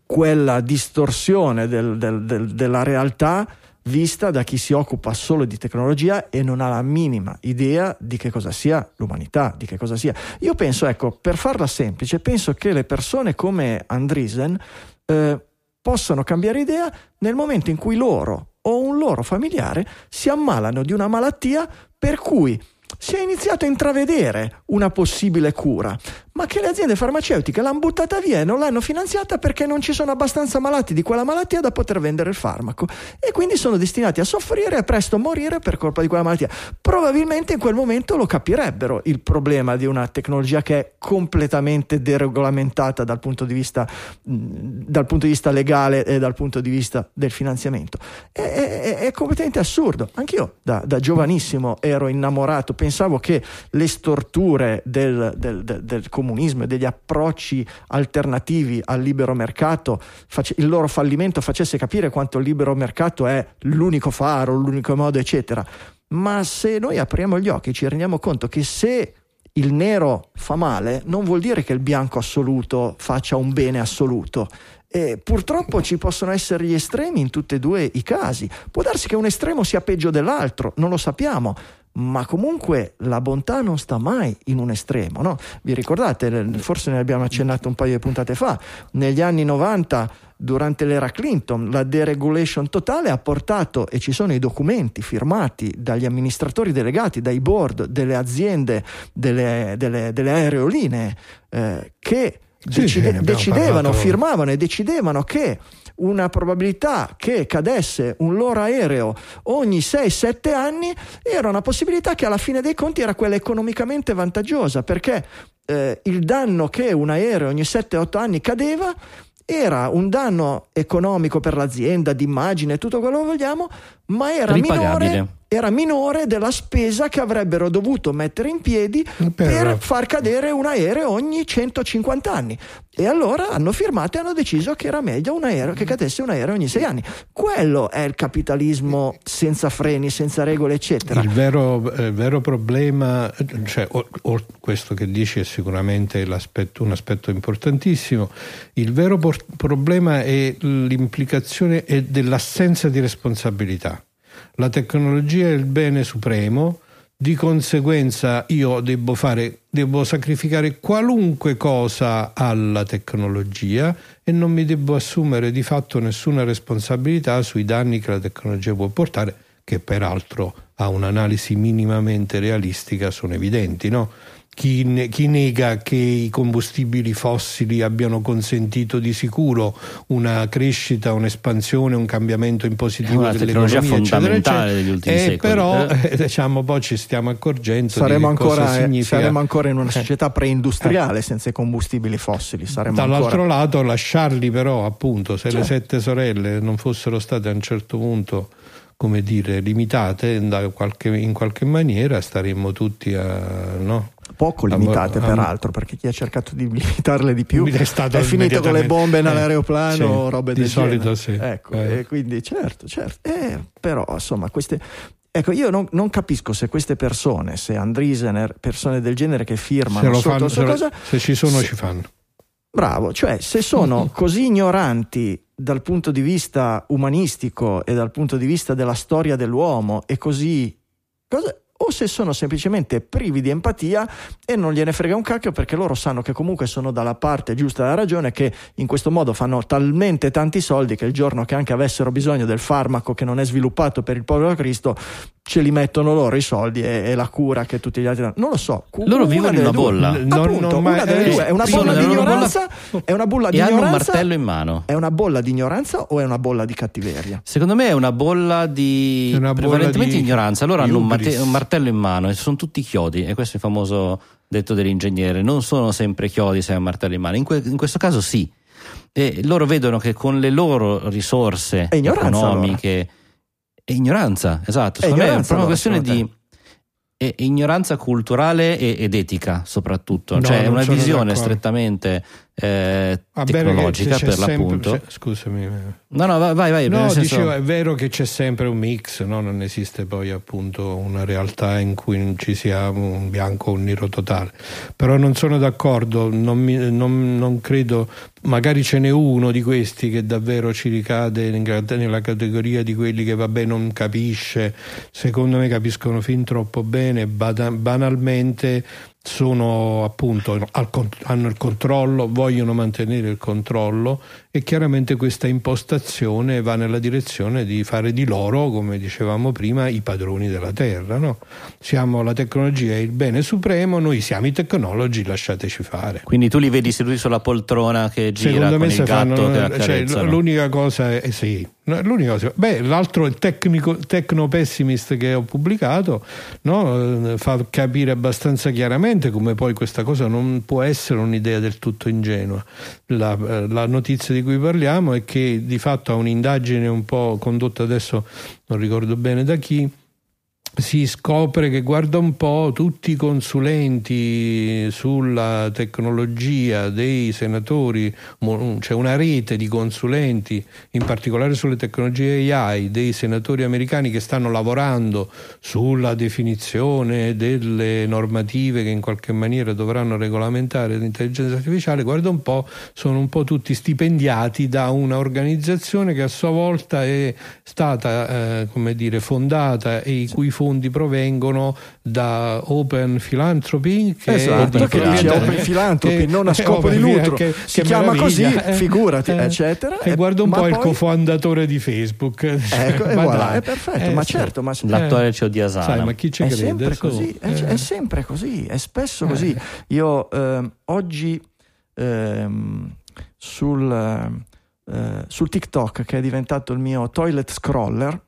quella distorsione del, del, del, della realtà vista da chi si occupa solo di tecnologia e non ha la minima idea di che cosa sia l'umanità, di che cosa sia. Io penso, ecco, per farla semplice, penso che le persone come Andrisen eh, possano cambiare idea nel momento in cui loro o un loro familiare si ammalano di una malattia per cui si è iniziato a intravedere una possibile cura, ma che le aziende farmaceutiche l'hanno buttata via e non l'hanno finanziata perché non ci sono abbastanza malati di quella malattia da poter vendere il farmaco e quindi sono destinati a soffrire e presto morire per colpa di quella malattia. Probabilmente in quel momento lo capirebbero il problema di una tecnologia che è completamente deregolamentata dal punto di vista, dal punto di vista legale e dal punto di vista del finanziamento. È, è, è completamente assurdo. Anch'io da, da, giovanissimo ero innamorato, pensavo che le storture del, del, del, del comunismo e degli approcci alternativi al libero mercato, face- il loro fallimento facesse capire quanto il libero mercato è l'unico faro, l'unico modo, eccetera. Ma se noi apriamo gli occhi ci rendiamo conto che se il nero fa male, non vuol dire che il bianco assoluto faccia un bene assoluto. E purtroppo ci possono essere gli estremi in tutti e due i casi. Può darsi che un estremo sia peggio dell'altro, non lo sappiamo, ma comunque la bontà non sta mai in un estremo. No? Vi ricordate, forse ne abbiamo accennato un paio di puntate fa, negli anni 90, durante l'era Clinton, la deregulation totale ha portato, e ci sono i documenti firmati dagli amministratori delegati, dai board delle aziende, delle, delle, delle aerolinee, eh, che decide, decidevano, parlato... firmavano e decidevano che una probabilità che cadesse un loro aereo ogni 6-7 anni era una possibilità che alla fine dei conti era quella economicamente vantaggiosa perché eh, il danno che un aereo ogni 7-8 anni cadeva era un danno economico per l'azienda, d'immagine, tutto quello che vogliamo, ma era minore, era minore, della spesa che avrebbero dovuto mettere in piedi per... per far cadere un aereo ogni 150 anni. E allora hanno firmato e hanno deciso che era meglio un aereo, che cadesse un aereo ogni sei anni. Quello è il capitalismo senza freni, senza regole, eccetera. Il vero, eh, vero problema, cioè, o, o questo che dici è sicuramente un aspetto importantissimo. Il vero por- problema è l'implicazione dell'assenza di responsabilità. La tecnologia è il bene supremo di conseguenza io devo, fare, devo sacrificare qualunque cosa alla tecnologia e non mi devo assumere di fatto nessuna responsabilità sui danni che la tecnologia può portare, che peraltro a un'analisi minimamente realistica sono evidenti. No? Chi, ne, chi, nega che i combustibili fossili abbiano consentito di sicuro una crescita, un'espansione, un cambiamento in positivo è dell'economia fondamentale eccetera, degli ultimi eh, secoli. Però eh, diciamo, poi ci stiamo accorgendo saremo, ancora, eh, saremo ancora, in una eh. società preindustriale eh. senza i combustibili fossili. Saremo Dall'altro ancora... lato lasciarli però appunto se cioè. le sette sorelle non fossero state a un certo punto come dire, limitate in qualche, in qualche maniera staremmo tutti a... No? Poco limitate am- peraltro perché chi ha cercato di limitarle di più è, è finito con le bombe eh, nell'aeroplano sì, robe di solito genere. sì ecco, eh. e quindi certo certo eh, però insomma queste Ecco, io non, non, capisco se queste persone, se Andrisen, persone del genere che firmano se sotto fanno, cosa, se ci sono se, ci fanno. Bravo, cioè se sono così ignoranti dal punto di vista umanistico e dal punto di vista della storia dell'uomo e così cosa, o se sono semplicemente privi di empatia e non gliene frega un cacchio perché loro sanno che comunque sono dalla parte giusta della ragione, che in questo modo fanno talmente tanti soldi che il giorno che anche avessero bisogno del farmaco che non è sviluppato per il povero Cristo, ce li mettono loro i soldi e, e la cura che tutti gli altri danno. Non lo so. Loro vivono in una bolla. Appunto, non, una delle due. È una bolla di ignoranza. È una bolla di e ignoranza. hanno un martello in mano. È una bolla di ignoranza o è una bolla di cattiveria? Secondo me è una bolla di Una bolla prevalentemente di- ignoranza. Loro hanno un, marte- un martello in mano e sono tutti chiodi. E questo è il famoso detto dell'ingegnere. Non sono sempre chiodi se hai un martello in mano. In, que- in questo caso sì. E loro vedono che con le loro risorse economiche è ignoranza, esatto. È Secondo me è ignoranza, proprio una questione di è ignoranza culturale e- ed etica, soprattutto. No, cioè, è una visione strettamente eh, tecnologica c'è per sempre- l'appunto. scusami. No, no, vai, vai. No, senso- dicevo, è vero che c'è sempre un mix, no? non esiste poi appunto una realtà in cui non ci sia un bianco o un nero totale. Però non sono d'accordo, non, mi- non- non credo, magari ce n'è uno di questi che davvero ci ricade nella categoria di quelli che vabbè non capisce, secondo me capiscono fin troppo bene, banalmente sono appunto hanno il controllo, vogliono mantenere il controllo e chiaramente questa impostazione va nella direzione di fare di loro, come dicevamo prima, i padroni della terra. no? Siamo la tecnologia è il bene supremo, noi siamo i tecnologi, lasciateci fare. Quindi tu li vedi seduti sulla poltrona che gira Secondo con me il se gatto fanno, che cioè, l'unica cosa è sì, l'unica cosa- beh, l'altro il tecnico, Techno Pessimist che ho pubblicato no, eh, fa capire abbastanza chiaramente come poi questa cosa non può essere un'idea del tutto ingenua. La, eh, la notizia di cui parliamo è che di fatto a un'indagine un po' condotta adesso non ricordo bene da chi si scopre che guarda un po' tutti i consulenti sulla tecnologia dei senatori, mo- c'è una rete di consulenti, in particolare sulle tecnologie AI, dei senatori americani che stanno lavorando sulla definizione delle normative che in qualche maniera dovranno regolamentare l'intelligenza artificiale, guarda un po', sono un po' tutti stipendiati da una organizzazione che a sua volta è stata eh, come dire, fondata e i cui fondi provengono da Open Philanthropy che Esatto, è che di- dice che- Open Philanthropy, che- non a scopo di lucro. che- Si che chiama così, eh. figurati, eccetera. E E- guarda un po' il poi- cofondatore di Facebook. Ecco, Ma voilà, è perfetto, Eh, ma sì. certo, ma L'attuale CEO di Asana. Sai, ma chi ci è crede? sempre su? così, è, Eh. è sempre così, è spesso così. Io ehm, oggi ehm, sul, eh, sul TikTok, che è diventato il mio toilet scroller,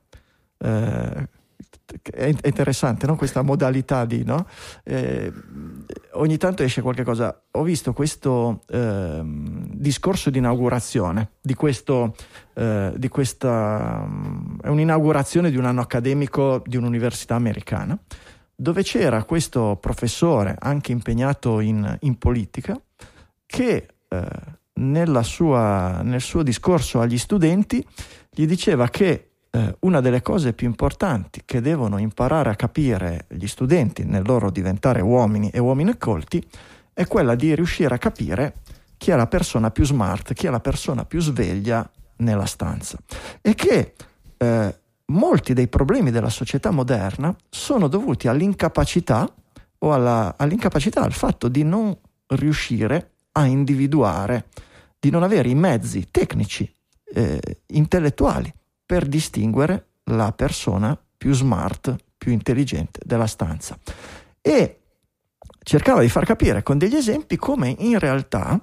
eh, è interessante no? questa modalità di no? Eh, ogni tanto esce qualche cosa ho visto questo ehm, discorso di inaugurazione di questo eh, di questa è un'inaugurazione di un anno accademico di un'università americana dove c'era questo professore anche impegnato in, in politica che eh, sua, nel suo discorso agli studenti gli diceva che eh, una delle cose più importanti che devono imparare a capire gli studenti nel loro diventare uomini e uomini colti è quella di riuscire a capire chi è la persona più smart, chi è la persona più sveglia nella stanza. E che eh, molti dei problemi della società moderna sono dovuti all'incapacità o alla, all'incapacità, al fatto di non riuscire a individuare, di non avere i mezzi tecnici, eh, intellettuali per distinguere la persona più smart, più intelligente della stanza. E cercava di far capire con degli esempi come in realtà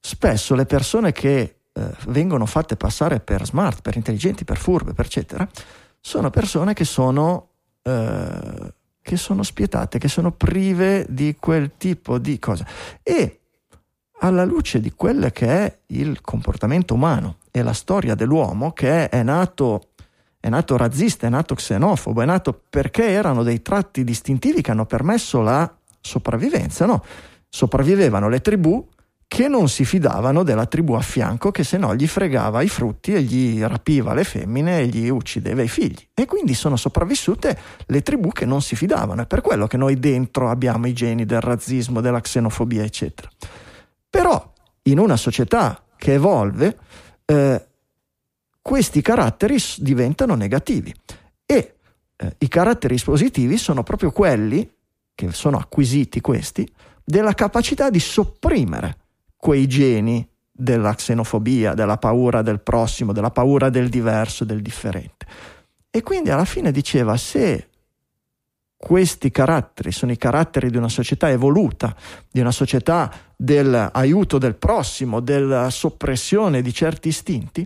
spesso le persone che eh, vengono fatte passare per smart, per intelligenti, per furbe, per eccetera, sono persone che sono, eh, che sono spietate, che sono prive di quel tipo di cosa. E alla luce di quello che è il comportamento umano e la storia dell'uomo, che è, nato è nato razzista, è nato xenofobo, è nato perché erano dei tratti distintivi che hanno permesso la sopravvivenza, no? Sopravvivevano le tribù che non si fidavano della tribù a fianco che se no gli fregava i frutti e gli rapiva le femmine e gli uccideva i figli. E quindi sono sopravvissute le tribù che non si fidavano. È per quello che noi dentro abbiamo i geni del razzismo, della xenofobia, eccetera. Però in una società che evolve, eh, questi caratteri diventano negativi e eh, i caratteri espositivi sono proprio quelli, che sono acquisiti questi, della capacità di sopprimere quei geni della xenofobia, della paura del prossimo, della paura del diverso, del differente. E quindi alla fine diceva se questi caratteri sono i caratteri di una società evoluta, di una società dell'aiuto del prossimo, della soppressione di certi istinti,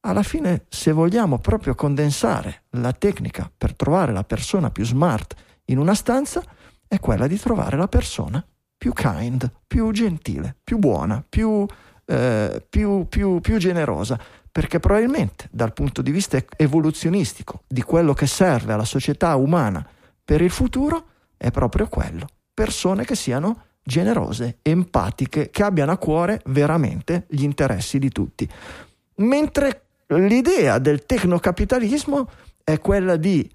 alla fine se vogliamo proprio condensare la tecnica per trovare la persona più smart in una stanza, è quella di trovare la persona più kind, più gentile, più buona, più, eh, più, più, più generosa, perché probabilmente dal punto di vista evoluzionistico di quello che serve alla società umana per il futuro è proprio quello, persone che siano generose, empatiche, che abbiano a cuore veramente gli interessi di tutti. Mentre l'idea del tecnocapitalismo è quella di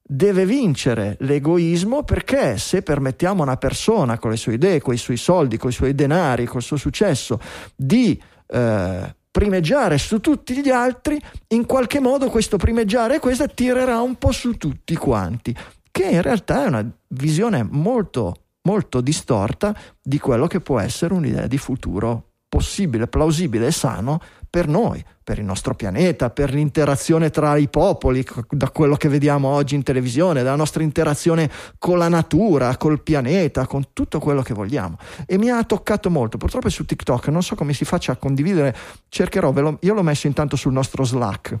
deve vincere l'egoismo perché se permettiamo a una persona con le sue idee, con i suoi soldi, con i suoi denari, col suo successo di eh, primeggiare su tutti gli altri, in qualche modo questo primeggiare e questo tirerà un po' su tutti quanti, che in realtà è una visione molto molto distorta di quello che può essere un'idea di futuro possibile, plausibile e sano per noi, per il nostro pianeta, per l'interazione tra i popoli, da quello che vediamo oggi in televisione, dalla nostra interazione con la natura, col pianeta, con tutto quello che vogliamo. E mi ha toccato molto, purtroppo è su TikTok, non so come si faccia a condividere, cercherò, lo, io l'ho messo intanto sul nostro Slack.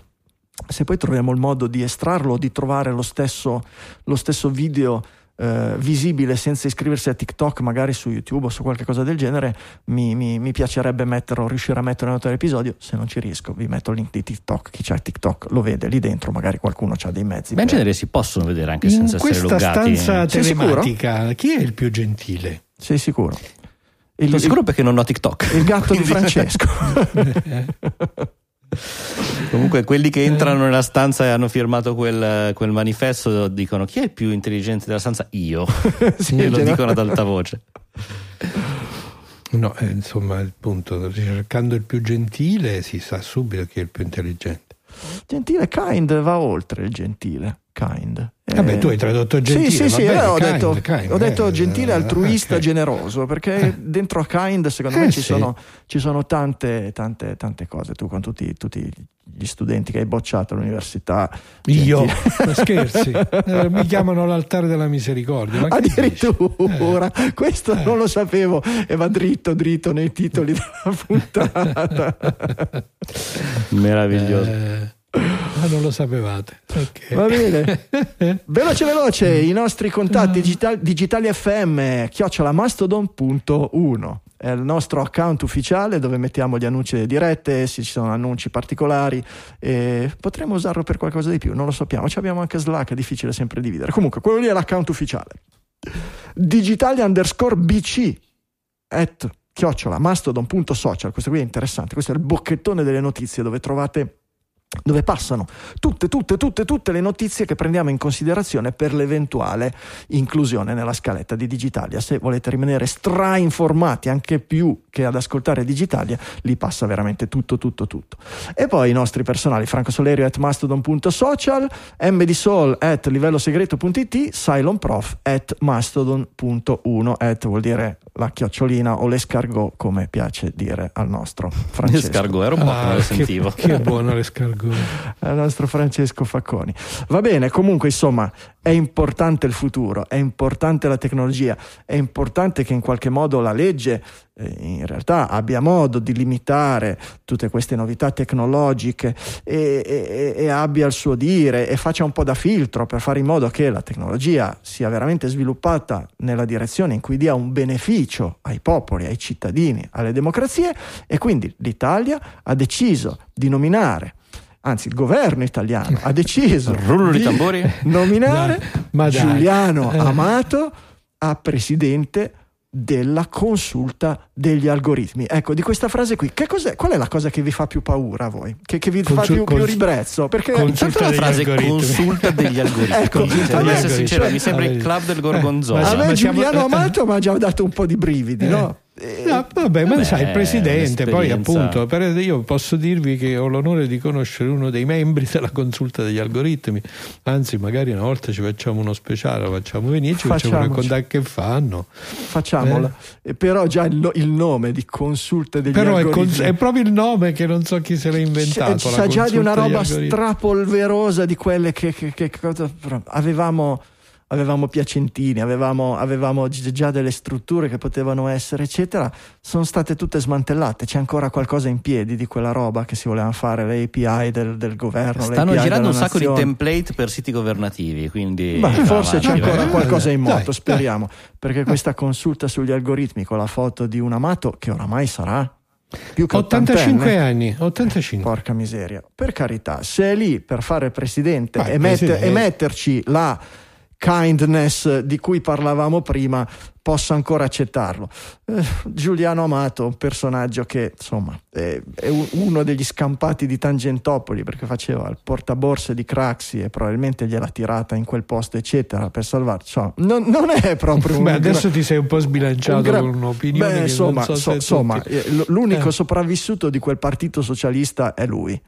Se poi troviamo il modo di estrarlo, di trovare lo stesso, lo stesso video eh, visibile senza iscriversi a TikTok, magari su YouTube o su qualche cosa del genere, mi, mi, mi piacerebbe metterlo, riuscire a metterlo in un altro episodio. Se non ci riesco, vi metto il link di TikTok. Chi c'ha TikTok lo vede lì dentro, magari qualcuno ha dei mezzi. Ma in genere si possono vedere anche senza essere loggati. In questa stanza telematica, chi è il più gentile? Sei sicuro? Il, Sono sicuro perché non ho TikTok. Il gatto quindi... di Francesco. Comunque, quelli che entrano nella stanza e hanno firmato quel, quel manifesto dicono: Chi è il più intelligente della stanza? Io. sì, e lo dicono ad alta voce. No, eh, insomma, il punto, cercando il più gentile si sa subito chi è il più intelligente. Gentile, kind va oltre il gentile kind. Eh, Vabbè, tu hai tradotto gentile. Sì, sì, sì, bene, ho, kind, detto, kind, ho detto eh, gentile, altruista, okay. generoso, perché eh. dentro a kind secondo me ci, sì. sono, ci, sono, tante, tante, tante cose. Tu con tutti, tutti gli studenti che hai bocciato all'università. Io? scherzi? Eh, mi chiamano l'altare della misericordia. Ma Addirittura, questo non lo sapevo e va dritto, dritto nei titoli della puntata. Meraviglioso. Ah, non lo sapevate. Okay. Va bene. veloce, veloce. I nostri contatti digital, digitali FM chiocciolamastodon.1 è il nostro account ufficiale dove mettiamo gli annunci dirette, se ci sono annunci particolari. Potremmo usarlo per qualcosa di più, non lo sappiamo. Ci abbiamo anche Slack, è difficile sempre dividere. Comunque, quello lì è l'account ufficiale. Digitali underscore BC at chiocciola mastodon.social. Questo qui è interessante. Questo è il bocchettone delle notizie dove trovate dove passano tutte, tutte, tutte, tutte le notizie che prendiamo in considerazione per l'eventuale inclusione nella scaletta di Digitalia. Se volete rimanere stra-informati anche più che ad ascoltare Digitalia, lì passa veramente tutto, tutto, tutto. E poi i nostri personali, Franco Solerio at mastodon.social, mdsol at livellosegreto.it, cylonprof at mastodon.1 at vuol dire la chiocciolina o l'escargot come piace dire al nostro Francesco. L'escargot, era un po' ah, che lo sentivo. Che, che buono l'escargot. Al nostro Francesco Facconi. Va bene, comunque insomma è importante il futuro, è importante la tecnologia, è importante che in qualche modo la legge eh, in realtà abbia modo di limitare tutte queste novità tecnologiche e, e, e, abbia il suo dire e faccia un po' da filtro per fare in modo che la tecnologia sia veramente sviluppata nella direzione in cui dia un beneficio ai popoli, ai cittadini, alle democrazie e quindi l'Italia ha deciso di nominare anzi il governo italiano ha deciso di, di nominare no, Giuliano eh. Amato a presidente della consulta degli algoritmi. Ecco, di questa frase qui, che cos'è? qual è la cosa che vi fa più paura a voi? Che, che vi Consul- fa più, più ribrezzo? Perché consulta la frase algoritmi. consulta degli algoritmi. ecco, devo essere sincero, mi sembra il club del gorgonzola. Eh, a me Giuliano. Amato mi ha già dato un po' di brividi, eh. no? Eh, No, vabbè, ma Vabbè, sai, il presidente, poi appunto, per- io posso dirvi che ho l'onore di conoscere uno dei membri della consulta degli algoritmi, anzi magari una volta ci facciamo uno speciale, lo facciamo venire, ci facciamo raccontare che fanno. facciamola. E però già il, il nome di consulte degli Però è, algoritmi cons- è proprio il nome che non so chi se l'ha inventato. Sa già di una consulta roba strapolverosa di quelle che, che- che cosa avevamo avevamo piacentini avevamo, avevamo gi- già delle strutture che potevano essere eccetera sono state tutte smantellate c'è ancora qualcosa in piedi di quella roba che si voleva fare le API del, del governo le Stanno API girando un sacco di nazione. template per siti governativi, quindi Ma va forse avanti, c'è ancora qualcosa in Dai, moto, dai. speriamo, perché questa consulta sugli algoritmi con la foto di un amato che oramai sarà più che 85 ottantenne, anni, 85. Porca miseria. Per carità, se è lì per fare il presidente Ma il e, presidente- e metterci la kindness di cui parlavamo prima, posso ancora accettarlo. Eh, Giuliano Amato, un personaggio che insomma è, è uno degli scampati di Tangentopoli perché faceva il portaborse di Craxi e probabilmente gliela tirata in quel posto, eccetera, per salvarci. Insomma, non, non è proprio Beh, adesso gra- ti sei un po' sbilanciato un gra- con un'opinione Beh, insomma, so so- insomma, eh, l'unico Eh. sopravvissuto di quel partito socialista è lui.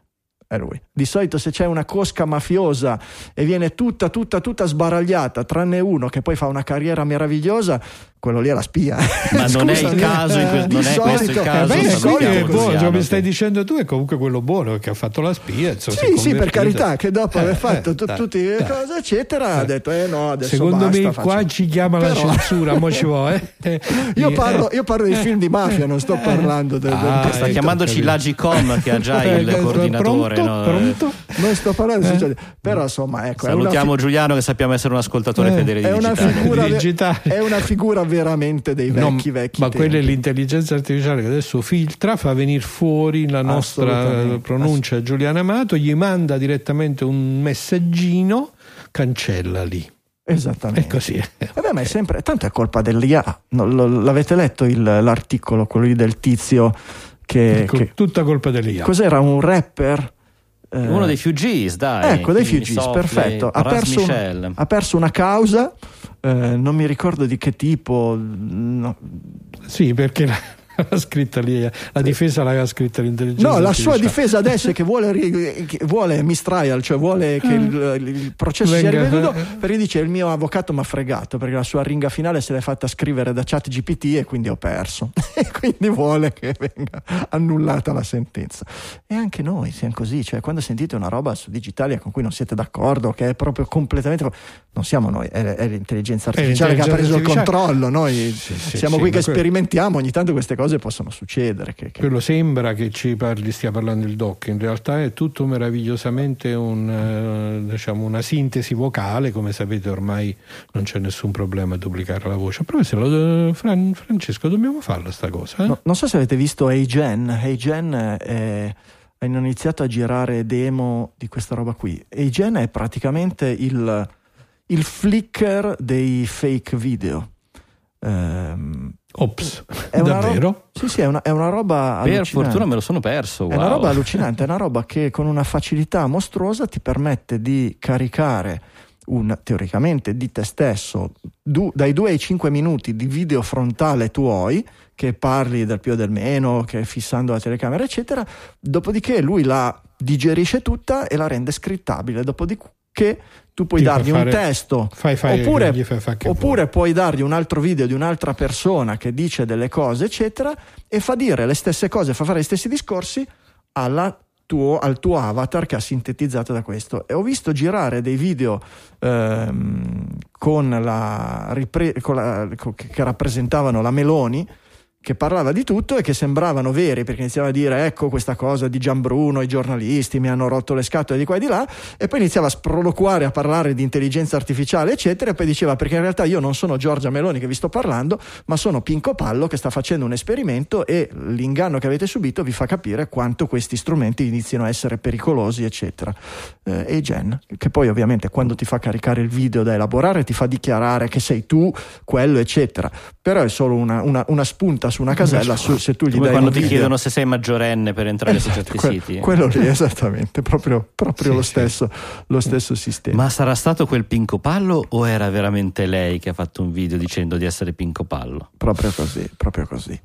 È lui. Di solito se c'è una cosca mafiosa e viene tutta, tutta, tutta sbaragliata, tranne uno che poi fa una carriera meravigliosa, quello lì è la spia. Ma non è il caso in que- di non è questo il solito- caso, Eh, beh, è buono, ciò mi stai dicendo tu è comunque quello buono che ha fatto la spia. insomma, Sì, sì, per carità, che dopo Eh, aver eh, fatto dai, tutte le cose, eccetera, ha detto, eh no, adesso Secondo basta, me faccio- qua ci chiama la Però- censura, mo ci vuole. eh. Io Eh, parlo, io parlo dei film di mafia, non sto parlando del, del Ah, partito. Sta chiamandoci capito. l'Agicom che ha già eh, il eh, coordinatore. Pronto? no? Pronto? Non sto parlando di Eh? però insomma, ecco, Salutiamo fi- Giuliano che sappiamo essere un ascoltatore Eh, fedele di Digitale. è una figura veramente dei No, vecchi vecchi ma tempi. quella è l'intelligenza artificiale che adesso filtra, fa venire fuori la nostra eh, pronuncia Giuliano Amato, gli manda direttamente un messaggino, cancella lì. Esattamente. È così. Eh beh, ma è sempre, tanto è colpa dell'IA. L'avete letto il- l'articolo, quello lì del tizio che, Ecco, che- tutta colpa dell'IA. cos'era un rapper? Eh, Uno dei Fugees, dai. Ecco, dei Fugees, perfetto. Ha perso, un- ha perso una causa, eh, non mi ricordo di che tipo. no. Sì, perché l'ha scritta lì, la difesa l'aveva scritta l'intelligenza No, la sua artificiale. difesa adesso è che vuole, che vuole mistrial, cioè vuole che il, il processo sia Venga, riveduto, eh. perché dice il mio avvocato mi ha fregato perché la sua ringa finale se l'è fatta scrivere da chat GPT e quindi ho perso e quindi vuole che venga annullata la sentenza. E anche noi siamo così, cioè quando sentite una roba su Digitalia con cui non siete d'accordo, che è proprio completamente... non siamo noi, è, è l'intelligenza È artificiale che ha preso l'intelligenza il artificiale. controllo, noi Sì, sì, siamo sì, qui che sperimentiamo, ogni tanto queste cose possono succedere. Che, che- Quello sembra che ci parli, stia parlando il doc, in realtà è tutto meravigliosamente un, eh, diciamo, una sintesi vocale, come sapete ormai non c'è nessun problema a duplicare la voce. Però se lo, Fran- Francesco dobbiamo farla sta cosa. eh? No, non so se avete visto Eigen. Eigen è- hanno iniziato a girare demo di questa roba qui. Eigen è praticamente il, il flicker dei fake video. Ehm, Ops, è davvero? ro- sì, sì, è una, è una roba Per fortuna me lo sono perso. È una wow. roba allucinante, è una roba che con una facilità mostruosa ti permette di caricare un, teoricamente di te stesso du- dai 2 ai 5 minuti di video frontale tuoi che parli del più e del meno, che fissando la telecamera, eccetera. Dopodiché lui la digerisce tutta e la rende scrittabile. Dopodiché tu puoi dargli un fare- testo Fai, fai, oppure, fai che oppure puoi dargli un altro video di un'altra persona che dice delle cose, eccetera, e fa dire le stesse cose, fa fare gli stessi discorsi alla tuo- al tuo avatar che ha sintetizzato da questo. E ho visto girare dei video ehm, con la ripre- con la- che che rappresentavano la Meloni che parlava di tutto e che sembravano veri perché iniziava a dire ecco questa cosa di Gianbruno, i giornalisti mi hanno rotto le scatole di qua e di là e poi iniziava a sproloquare, a parlare di intelligenza artificiale eccetera e poi diceva perché in realtà io non sono Giorgia Meloni che vi sto parlando ma sono Pinco Pallo che sta facendo un esperimento e l'inganno che avete subito vi fa capire quanto questi strumenti iniziano a essere pericolosi eccetera eh, e Gen che poi ovviamente quando ti fa caricare il video da elaborare ti fa dichiarare che sei tu quello eccetera. Però è solo una, una- una spunta su una casella, su- se tu gli Come dai quando ti video- chiedono se sei maggiorenne per entrare su Esatto, certi que- siti. quello lì, esattamente, proprio, proprio Sì, lo, sì. stesso, lo stesso sistema. Ma sarà stato quel Pinco Pallo o era veramente lei che ha fatto un video dicendo di essere Pinco Pallo? Proprio così, proprio così.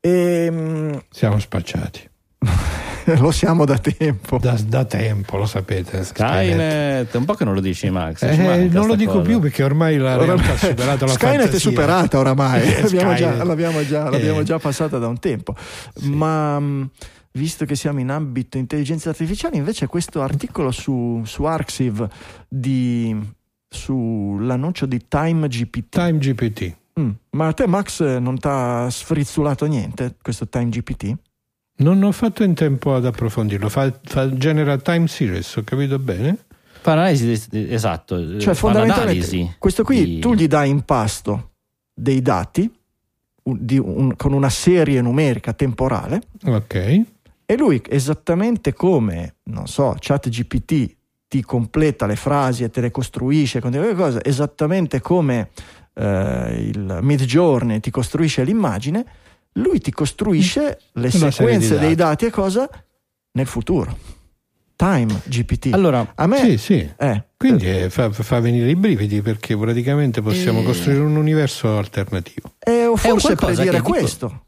E, Siamo spacciati. lo siamo da tempo. Da, da tempo, lo sapete. Skynet, un po' che non lo dici Max. Eh, non lo dico cosa. più perché ormai la realtà ha superato la Skynet fantasia. è superata oramai, l'abbiamo, già, l'abbiamo già- Eh. l'abbiamo già passata da un tempo. Ma mh, visto che siamo in ambito intelligenza artificiale, invece questo articolo su, su Arxiv di, sull'annuncio di Time GPT. Time GPT. Mm, Ma a te Max non ti ha sfrizzulato niente questo Time GPT? Non ho fatto in tempo ad approfondirlo. Fa, fa- genera time series, ho capito bene? Fa un'analisi, di- esatto. Cioè, fondamentalmente, questo qui di- tu gli dai in pasto dei dati un- di un- con una serie numerica temporale Ok. e lui, esattamente come, non so, ChatGPT ti completa le frasi e te le costruisce con delle cose, esattamente come eh, il Midjourney ti costruisce l'immagine, lui ti costruisce le serie sequenze di dei dati. dati e cosa nel futuro. Time GPT. Allora, a me Sì, sì. eh, Quindi eh, fa, fa venire i brividi perché praticamente possiamo Eh. costruire un universo alternativo. Eh, o forse per qualcosa dire che dico- questo.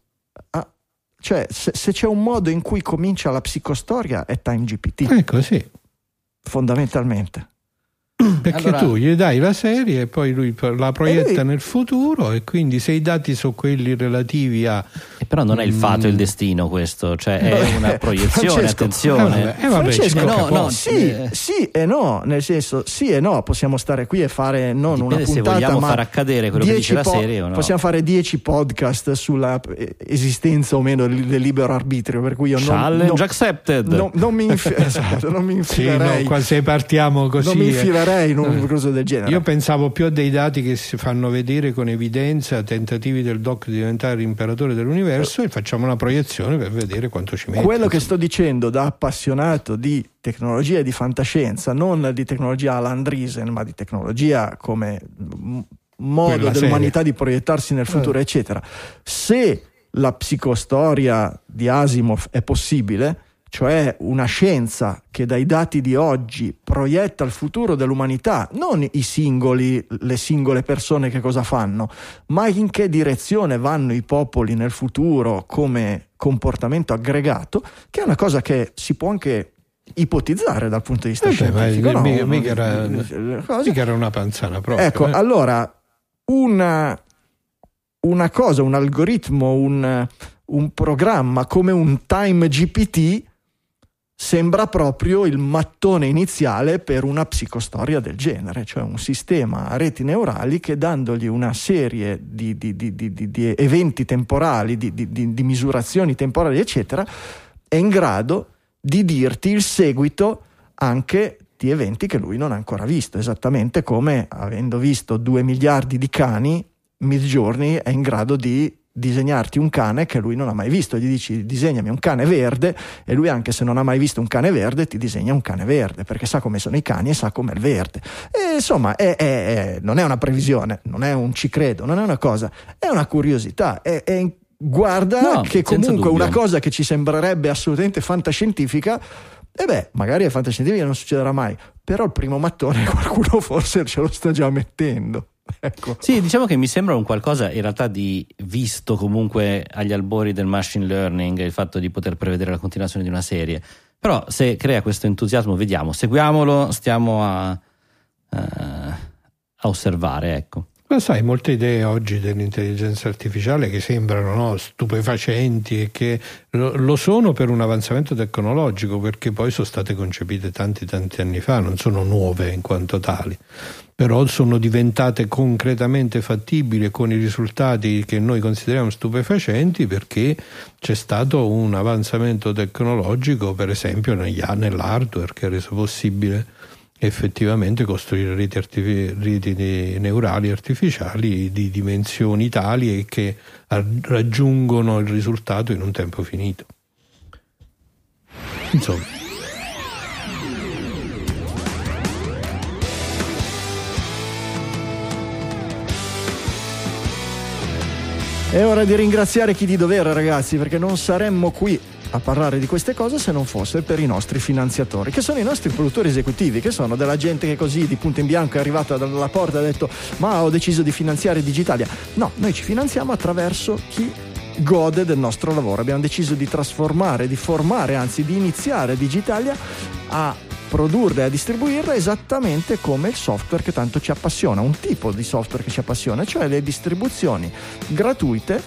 Ah, cioè, se, se c'è un modo in cui comincia la psicostoria è Time GPT, Ecco, sì. fondamentalmente. Perché Allora- tu gli dai la serie e poi lui la proietta E lui- nel futuro e quindi se i dati sono quelli relativi a... eh, però non è il fatto e il destino questo, cioè è una proiezione, Francesco, attenzione. Eh, vabbè, eh, vabbè, Francesco, no, no, sì, eh. sì e no, nel senso sì e no, possiamo stare qui e fare non Dipende una se puntata vogliamo ma far accadere quello che 10 dice la serie o no. Possiamo fare 10 podcast sulla eh, esistenza o meno del libero arbitrio, per cui io non, Challenge non, accepted. non- non mi, infi- esatto, non mi Sì, infilerei, no, qua se partiamo così... non mi eh. Infilerei in un Eh. cosa del genere. Io pensavo più a dei dati che si fanno vedere con evidenza, tentativi del doc di diventare l'imperatore dell'universo e facciamo una proiezione per vedere quanto ci mette. Quello che sto dicendo da appassionato di tecnologia e di fantascienza, non di tecnologia alla Andreessen, ma di tecnologia come modo Quella dell'umanità di proiettarsi nel futuro, eccetera. Se la psicostoria di Asimov è possibile, cioè una scienza che dai dati di oggi proietta il futuro dell'umanità, non i singoli, le singole persone che cosa fanno, ma in che direzione vanno i popoli nel futuro come comportamento aggregato, che è una cosa che si può anche ipotizzare dal punto di vista Eh beh, ma scientifico. no? mica- mica era- Le cose- Mica era una panzana proprio. Ecco, eh. allora una, una cosa, un algoritmo, un, un programma come un Time GPT sembra proprio il mattone iniziale per una psicostoria del genere, cioè un sistema a reti neurali che dandogli una serie di, di- di- di- eventi temporali, di misurazioni temporali, eccetera, è in grado di dirti il seguito anche di eventi che lui non ha ancora visto, esattamente come avendo visto due miliardi di cani, Midjourney è in grado di disegnarti un cane che lui non ha mai visto, gli dici disegnami un cane verde e lui anche se non ha mai visto un cane verde ti disegna un cane verde perché sa come sono i cani e sa com'è il verde. E insomma è- è- è- non è una previsione, non è un ci credo, non è una cosa, è una curiosità, è- guarda No, che comunque una cosa che ci sembrerebbe assolutamente fantascientifica e beh, magari è fantascientifica non succederà mai, però il primo mattone qualcuno forse ce lo sta già mettendo. Ecco. Sì, diciamo che mi sembra un qualcosa in realtà di visto comunque agli albori del machine learning, il fatto di poter prevedere la continuazione di una serie. Però se crea questo entusiasmo, vediamo, seguiamolo, stiamo a, eh, a osservare, ecco. Ma sai, molte idee oggi dell'intelligenza artificiale che sembrano no, stupefacenti e che lo, sono per un avanzamento tecnologico, perché poi sono state concepite tanti tanti anni fa, non sono nuove in quanto tali, però sono diventate concretamente fattibili con i risultati che noi consideriamo stupefacenti perché c'è stato un avanzamento tecnologico, per esempio negli nell'hardware che ha reso possibile effettivamente costruire reti, artifi- reti neurali artificiali di dimensioni tali e che raggiungono il risultato in un tempo finito. Insomma, È ora di ringraziare chi di dovere, ragazzi, perché non saremmo qui a parlare di queste cose se non fosse per i nostri finanziatori, che sono i nostri produttori esecutivi, che sono della gente che così di punto in bianco è arrivata dalla porta e ha detto ma ho deciso di finanziare Digitalia. No, noi ci finanziamo attraverso chi gode del nostro lavoro. Abbiamo deciso di trasformare, di formare, anzi di iniziare Digitalia a produrla e a distribuirla esattamente come il software che tanto ci appassiona, un tipo di software che ci appassiona, cioè le distribuzioni gratuite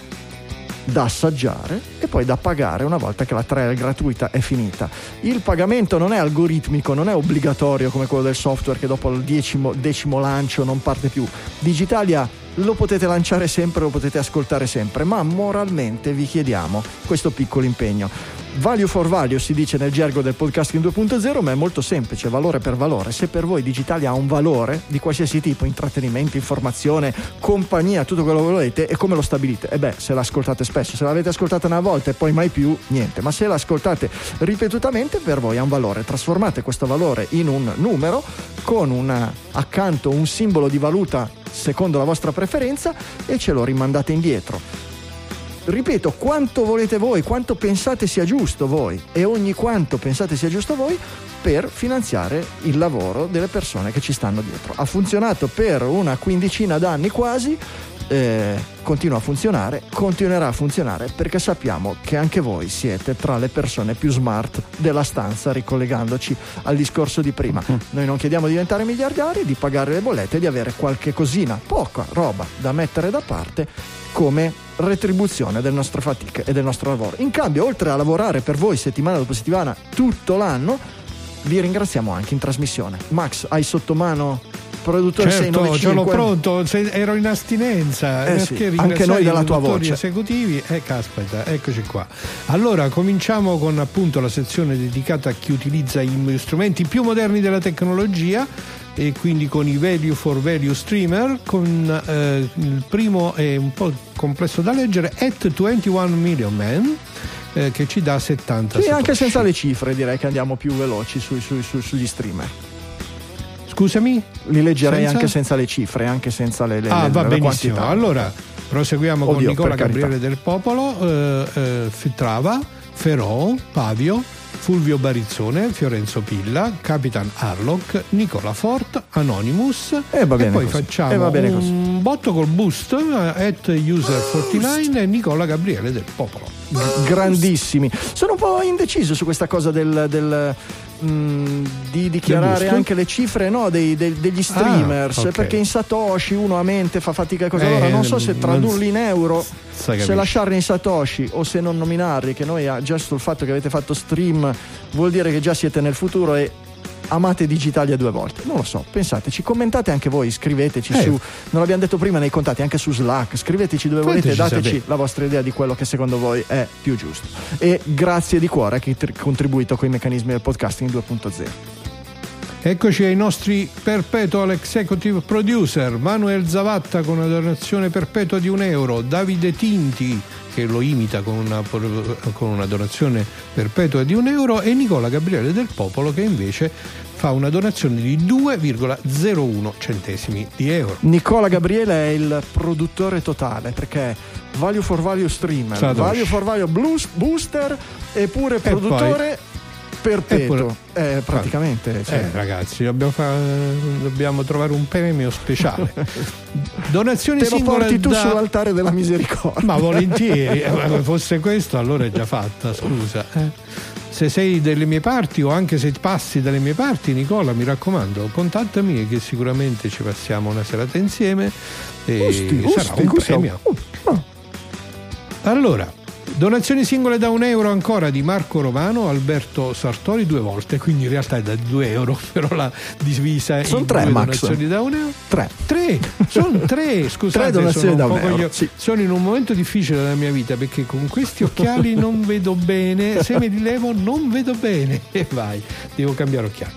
da assaggiare e poi da pagare una volta che la trial gratuita è finita. Il pagamento non è algoritmico, non è obbligatorio come quello del software che dopo il decimo, decimo lancio non parte più. Digitalia lo potete lanciare sempre, lo potete ascoltare sempre, ma moralmente vi chiediamo questo piccolo impegno. Value for value si dice nel gergo del podcasting 2.0, ma è molto semplice, valore per valore. Se per voi Digitalia ha un valore di qualsiasi tipo, intrattenimento, informazione, compagnia, tutto quello che volete, e come lo stabilite? E beh, se l'ascoltate spesso, se l'avete ascoltata una volta e poi mai più, niente. Ma se l'ascoltate ripetutamente, per voi ha un valore. Trasformate questo valore in un numero con una, accanto un simbolo di valuta secondo la vostra preferenza e ce lo rimandate indietro ripeto, quanto volete voi, quanto pensate sia giusto voi e ogni quanto pensate sia giusto voi per finanziare il lavoro delle persone che ci stanno dietro. Ha funzionato per una quindicina d'anni quasi, eh, continua a funzionare, continuerà a funzionare perché sappiamo che anche voi siete tra le persone più smart della stanza, ricollegandoci al discorso di prima. Noi non chiediamo di diventare miliardari, di pagare le bollette, di avere qualche cosina, poca roba da mettere da parte come retribuzione delle nostre fatiche e del nostro lavoro. In cambio, oltre a lavorare per voi settimana dopo settimana tutto l'anno, vi ringraziamo anche in trasmissione. Max, hai sotto mano produttore certo, 695? ce l'ho pronto, se- ero in astinenza. Eh sì, anche noi della tua voce. esecutivi. Eh, caspita, eccoci qua. Allora, cominciamo con appunto la sezione dedicata a chi utilizza gli strumenti più moderni della tecnologia e quindi con i value for value streamer con eh, il primo è un po' complesso da leggere at 21 million man eh, che ci dà 70 Sì, anche satoshi. senza le cifre direi che andiamo più veloci sui- sui- sui- sugli streamer. Scusami Li leggerei Senza? anche senza le cifre, anche senza le, le, Ah, le- va benissimo. quantità. Allora, proseguiamo con Oddio, Nicola per carità. Gabriele del Popolo, eh, eh, Fitrava, Ferò, Pavio, Fulvio Barizzone, Fiorenzo Pilla, Capitan Harlock, Nicola Fort, Anonymous E va bene poi così. facciamo E un così. botto col boost eh, at user49 e Nicola Gabriele del Popolo. grandissimi. Sono un po' indeciso su questa cosa del, del, mm, di dichiarare anche le cifre no, dei- dei- degli streamers Ah, ok. perché in Satoshi uno a mente fa fatica cosa. Eh, Allora non so se tradurli in euro, se lasciarli in Satoshi o se non nominarli, che noi ah, già sul fatto che avete fatto stream vuol dire che già siete nel futuro e amate Digitalia due volte. Non lo so, pensateci, commentate anche voi, scriveteci Eh. su, non l'abbiamo detto prima nei contatti, anche su Slack, scriveteci dove volete, Fateci dateci sapere. la vostra idea di quello che secondo voi è più giusto. E grazie di cuore a chi ha contribuito con i meccanismi del podcasting 2.0. Eccoci ai nostri perpetual executive producer Manuel Zavatta con una donazione perpetua di un euro Davide Tinti che lo imita con una, con una donazione perpetua di un euro e Nicola Gabriele del Popolo che invece fa una donazione di 2,01 centesimi di euro Nicola Gabriele è il produttore totale perché Value for Value Streamer, Satoshi. Value for Value Blues- Booster e pure poi- produttore perpetuo. E Eh, praticamente. cioè, Eh, ragazzi, dobbiamo, fa- dobbiamo trovare un premio speciale. Donazioni te lo porti tu da... sull'altare della misericordia. Ma volentieri, eh, ma fosse questo allora è già fatta, scusa. eh. Se sei delle mie parti o anche se passi dalle mie parti, Nicola, mi raccomando, contattami che sicuramente ci passiamo una serata insieme e Gusti, sarà gusti, un premio. Uh, ah. Allora, donazioni singole da un euro ancora di Marco Romano, Alberto Sartori due volte, quindi in realtà è da due euro, però la divisa Sono in tre, due Max. donazioni da un euro. Tre. Tre, sono tre, scusate, Tre donazioni sono, da un euro, coglio- sì. sono in un momento difficile della mia vita perché con questi occhiali non vedo bene, se me li levo non vedo bene e vai, devo cambiare occhiali.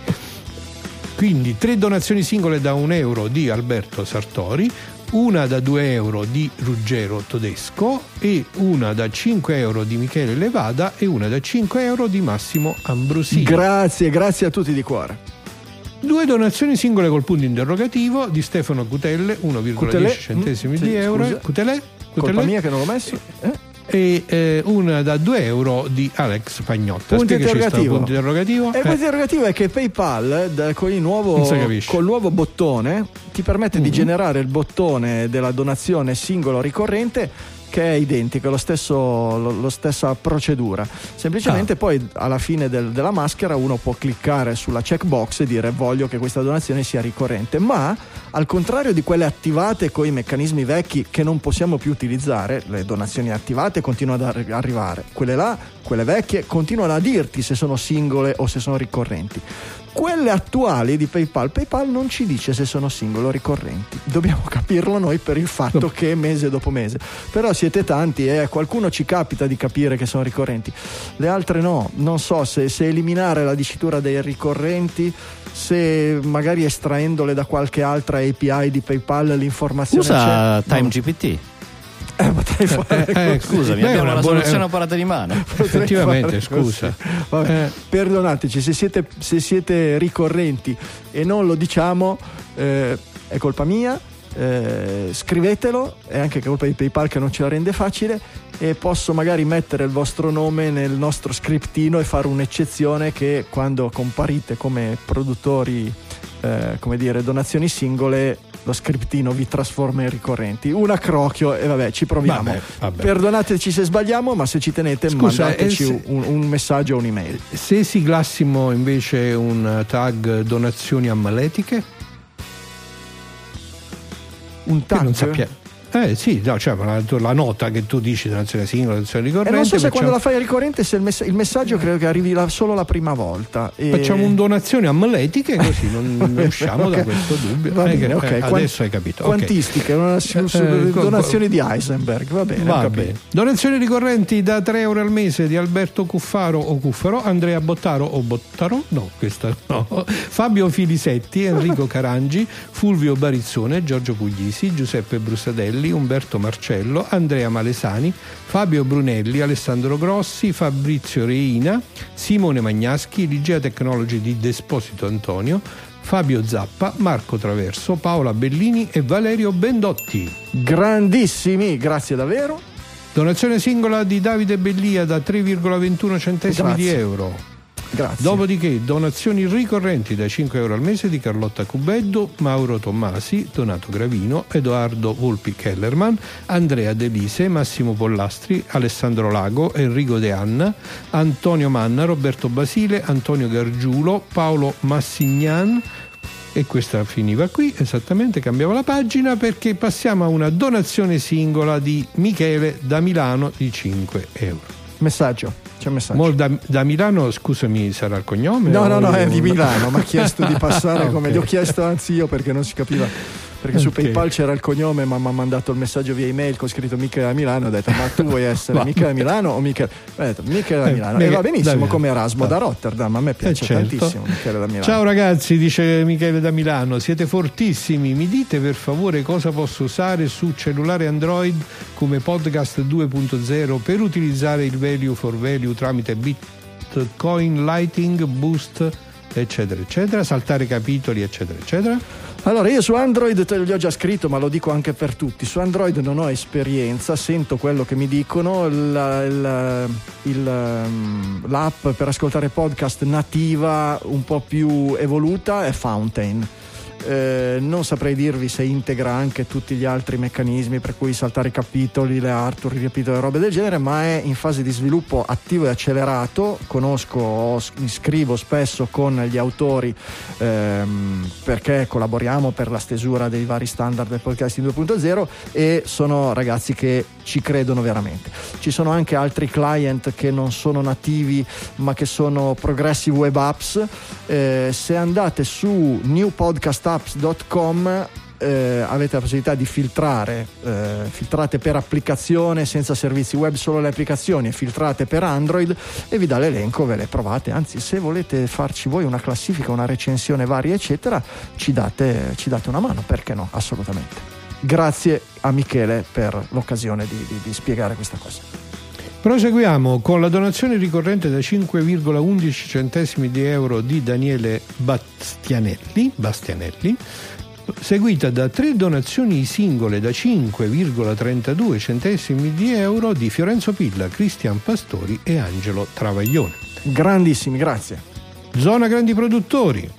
Quindi tre donazioni singole da un euro di Alberto Sartori, una da 2 euro di Ruggero Todesco e una da 5 euro di Michele Levada e una da 5 euro di Massimo Ambrosini. Grazie, grazie a tutti di cuore. Due donazioni singole col punto interrogativo di Stefano Cutelle, 1,10 Cutele? centesimi Mm, di sì, euro. scusa. Cutele? Colpa mia che non l'ho messo. Eh? E eh, una da 2 euro di Alex Pagnotta. Punto interrogativo. punto interrogativo. E il punto interrogativo è che PayPal da- con il nuovo, col nuovo bottone ti permette Mhm. di generare il bottone della donazione singolo ricorrente che è identico, è lo stesso, lo, lo stessa procedura. Semplicemente Ah. poi alla fine del- della maschera uno può cliccare sulla checkbox e dire voglio che questa donazione sia ricorrente, ma al contrario di quelle attivate con i meccanismi vecchi che non possiamo più utilizzare, le donazioni attivate continuano ad arri- arrivare, quelle là, quelle vecchie, continuano a dirti se sono singole o se sono ricorrenti. Quelle attuali di PayPal, PayPal non ci dice se sono singole o ricorrenti. Dobbiamo capirlo noi per il fatto che mese dopo mese. Però siete tanti e a qualcuno ci capita di capire che sono ricorrenti. Le altre no. Non so se, se eliminare la dicitura dei ricorrenti, se magari estraendole da qualche altra API di PayPal l'informazione Usa c'è. No. TimeGPT. Eh, potrei fare Eh, eh. Scusami, Beh, abbiamo una la buona- soluzione a portata di mano. Effettivamente, scusa. Eh. Perdonateci, se siete, se siete ricorrenti e non lo diciamo, eh, è colpa mia. eh, scrivetelo, è anche colpa di PayPal che non ce la rende facile. E posso magari mettere il vostro nome nel nostro scriptino e fare un'eccezione che quando comparite come produttori, eh, come dire, donazioni singole, lo scriptino vi trasforma in ricorrenti. Un accrocchio e vabbè, ci proviamo. Vabbè, vabbè. Perdonateci se sbagliamo, ma se ci tenete Scusa, mandateci eh, se- un, un messaggio o un'email. Se siglassimo invece un tag donazioni ammaletiche, Un che tag? non sappiamo. Eh sì, no, cioè, la, la nota che tu dici donazione singola, donazione E ricorrente. non so se facciamo, quando la fai ricorrente se il, mess- il messaggio credo che arrivi la- solo la prima volta. E- facciamo un donazione ammaletiche così non usciamo da Ok. questo dubbio. Va Eh, bene, eh, Quan- adesso hai capito. ok. Quantistiche, una- su- su- Eh, donazioni di Heisenberg. Va bene, Va bene. Donazioni ricorrenti da 3 euro al mese di Alberto Cuffaro o Cuffaro, Andrea Bottaro o Bottaro, no, questa no. Fabio Filisetti, Enrico Carangi, Fulvio Barizzone, Giorgio Puglisi, Giuseppe Brusadelli, Umberto Marcello, Andrea Malesani, Fabio Brunelli, Alessandro Grossi, Fabrizio Reina, Simone Magnaschi, Ligea Technology di Desposito Antonio, Fabio Zappa, Marco Traverso, Paola Bellini e Valerio Bendotti. Grandissimi, grazie davvero. Donazione singola di Davide Bellia da 3,21 centesimi di Grazie. euro. Grazie. Dopodiché donazioni ricorrenti da 5 euro al mese di Carlotta Cubeddo, Mauro Tommasi, Donato Gravino, Edoardo Volpi Kellerman, Andrea Delise, Massimo Pollastri, Alessandro Lago, Enrico De Anna, Antonio Manna, Roberto Basile, Antonio Gargiulo, Paolo Massignan, e questa finiva qui, esattamente, cambiava la pagina perché passiamo a una donazione singola di Michele da Milano di 5 euro. Messaggio, c'è un messaggio. Da, da Milano, scusami, sarà il cognome? No, no, no, è di Milano, mi ha chiesto di passare Ah, come gli ho chiesto anzi io perché non si capiva. Perché su Ok. PayPal c'era il cognome, ma mi ha mandato il messaggio via email con scritto Michele da Milano. Ho detto, ma tu vuoi essere. Michele da Milano o Michele? Ho detto, Michele da Eh, Milano. E va benissimo come Erasmo da Rotterdam. A me piace Eh, certo. tantissimo Michele da Milano. Ciao ragazzi, dice Michele da Milano, siete fortissimi, mi dite per favore cosa posso usare su cellulare Android come podcast 2.0 per utilizzare il value for value tramite Bitcoin Lighting, Boost, eccetera, eccetera, saltare capitoli, eccetera, eccetera. Allora, io su Android te li ho già scritto, ma lo dico anche per tutti. Su Android non ho esperienza, sento quello che mi dicono. La- il- il, um, l'app per ascoltare podcast nativa, un po' più evoluta, è Fountain. Eh, non saprei dirvi se integra anche tutti gli altri meccanismi per cui saltare i capitoli, le artwork, i capitoli e robe del genere, ma è in fase di sviluppo attivo e accelerato. Conosco, mi scrivo spesso con gli autori ehm, perché collaboriamo per la stesura dei vari standard del podcasting 2.0 e sono ragazzi che ci credono veramente. Ci sono anche altri client che non sono nativi ma che sono progressive web apps. Eh, se andate su newpodcastapps.com eh, avete la possibilità di filtrare, eh, filtrate per applicazione senza servizi web, solo le applicazioni, filtrate per Android e vi dà l'elenco, ve le provate. Anzi, se volete farci voi una classifica, una recensione varia, eccetera, ci date, ci date una mano, perché no? Assolutamente. Grazie a Michele per l'occasione di, di- di spiegare questa cosa. Proseguiamo con la donazione ricorrente da 5,11 centesimi di euro di Daniele Bastianelli, Bastianelli seguita da tre donazioni singole da 5,32 centesimi di euro di Fiorenzo Pilla, Cristian Pastori e Angelo Travaglione. Grandissimi, grazie. Zona Grandi Produttori.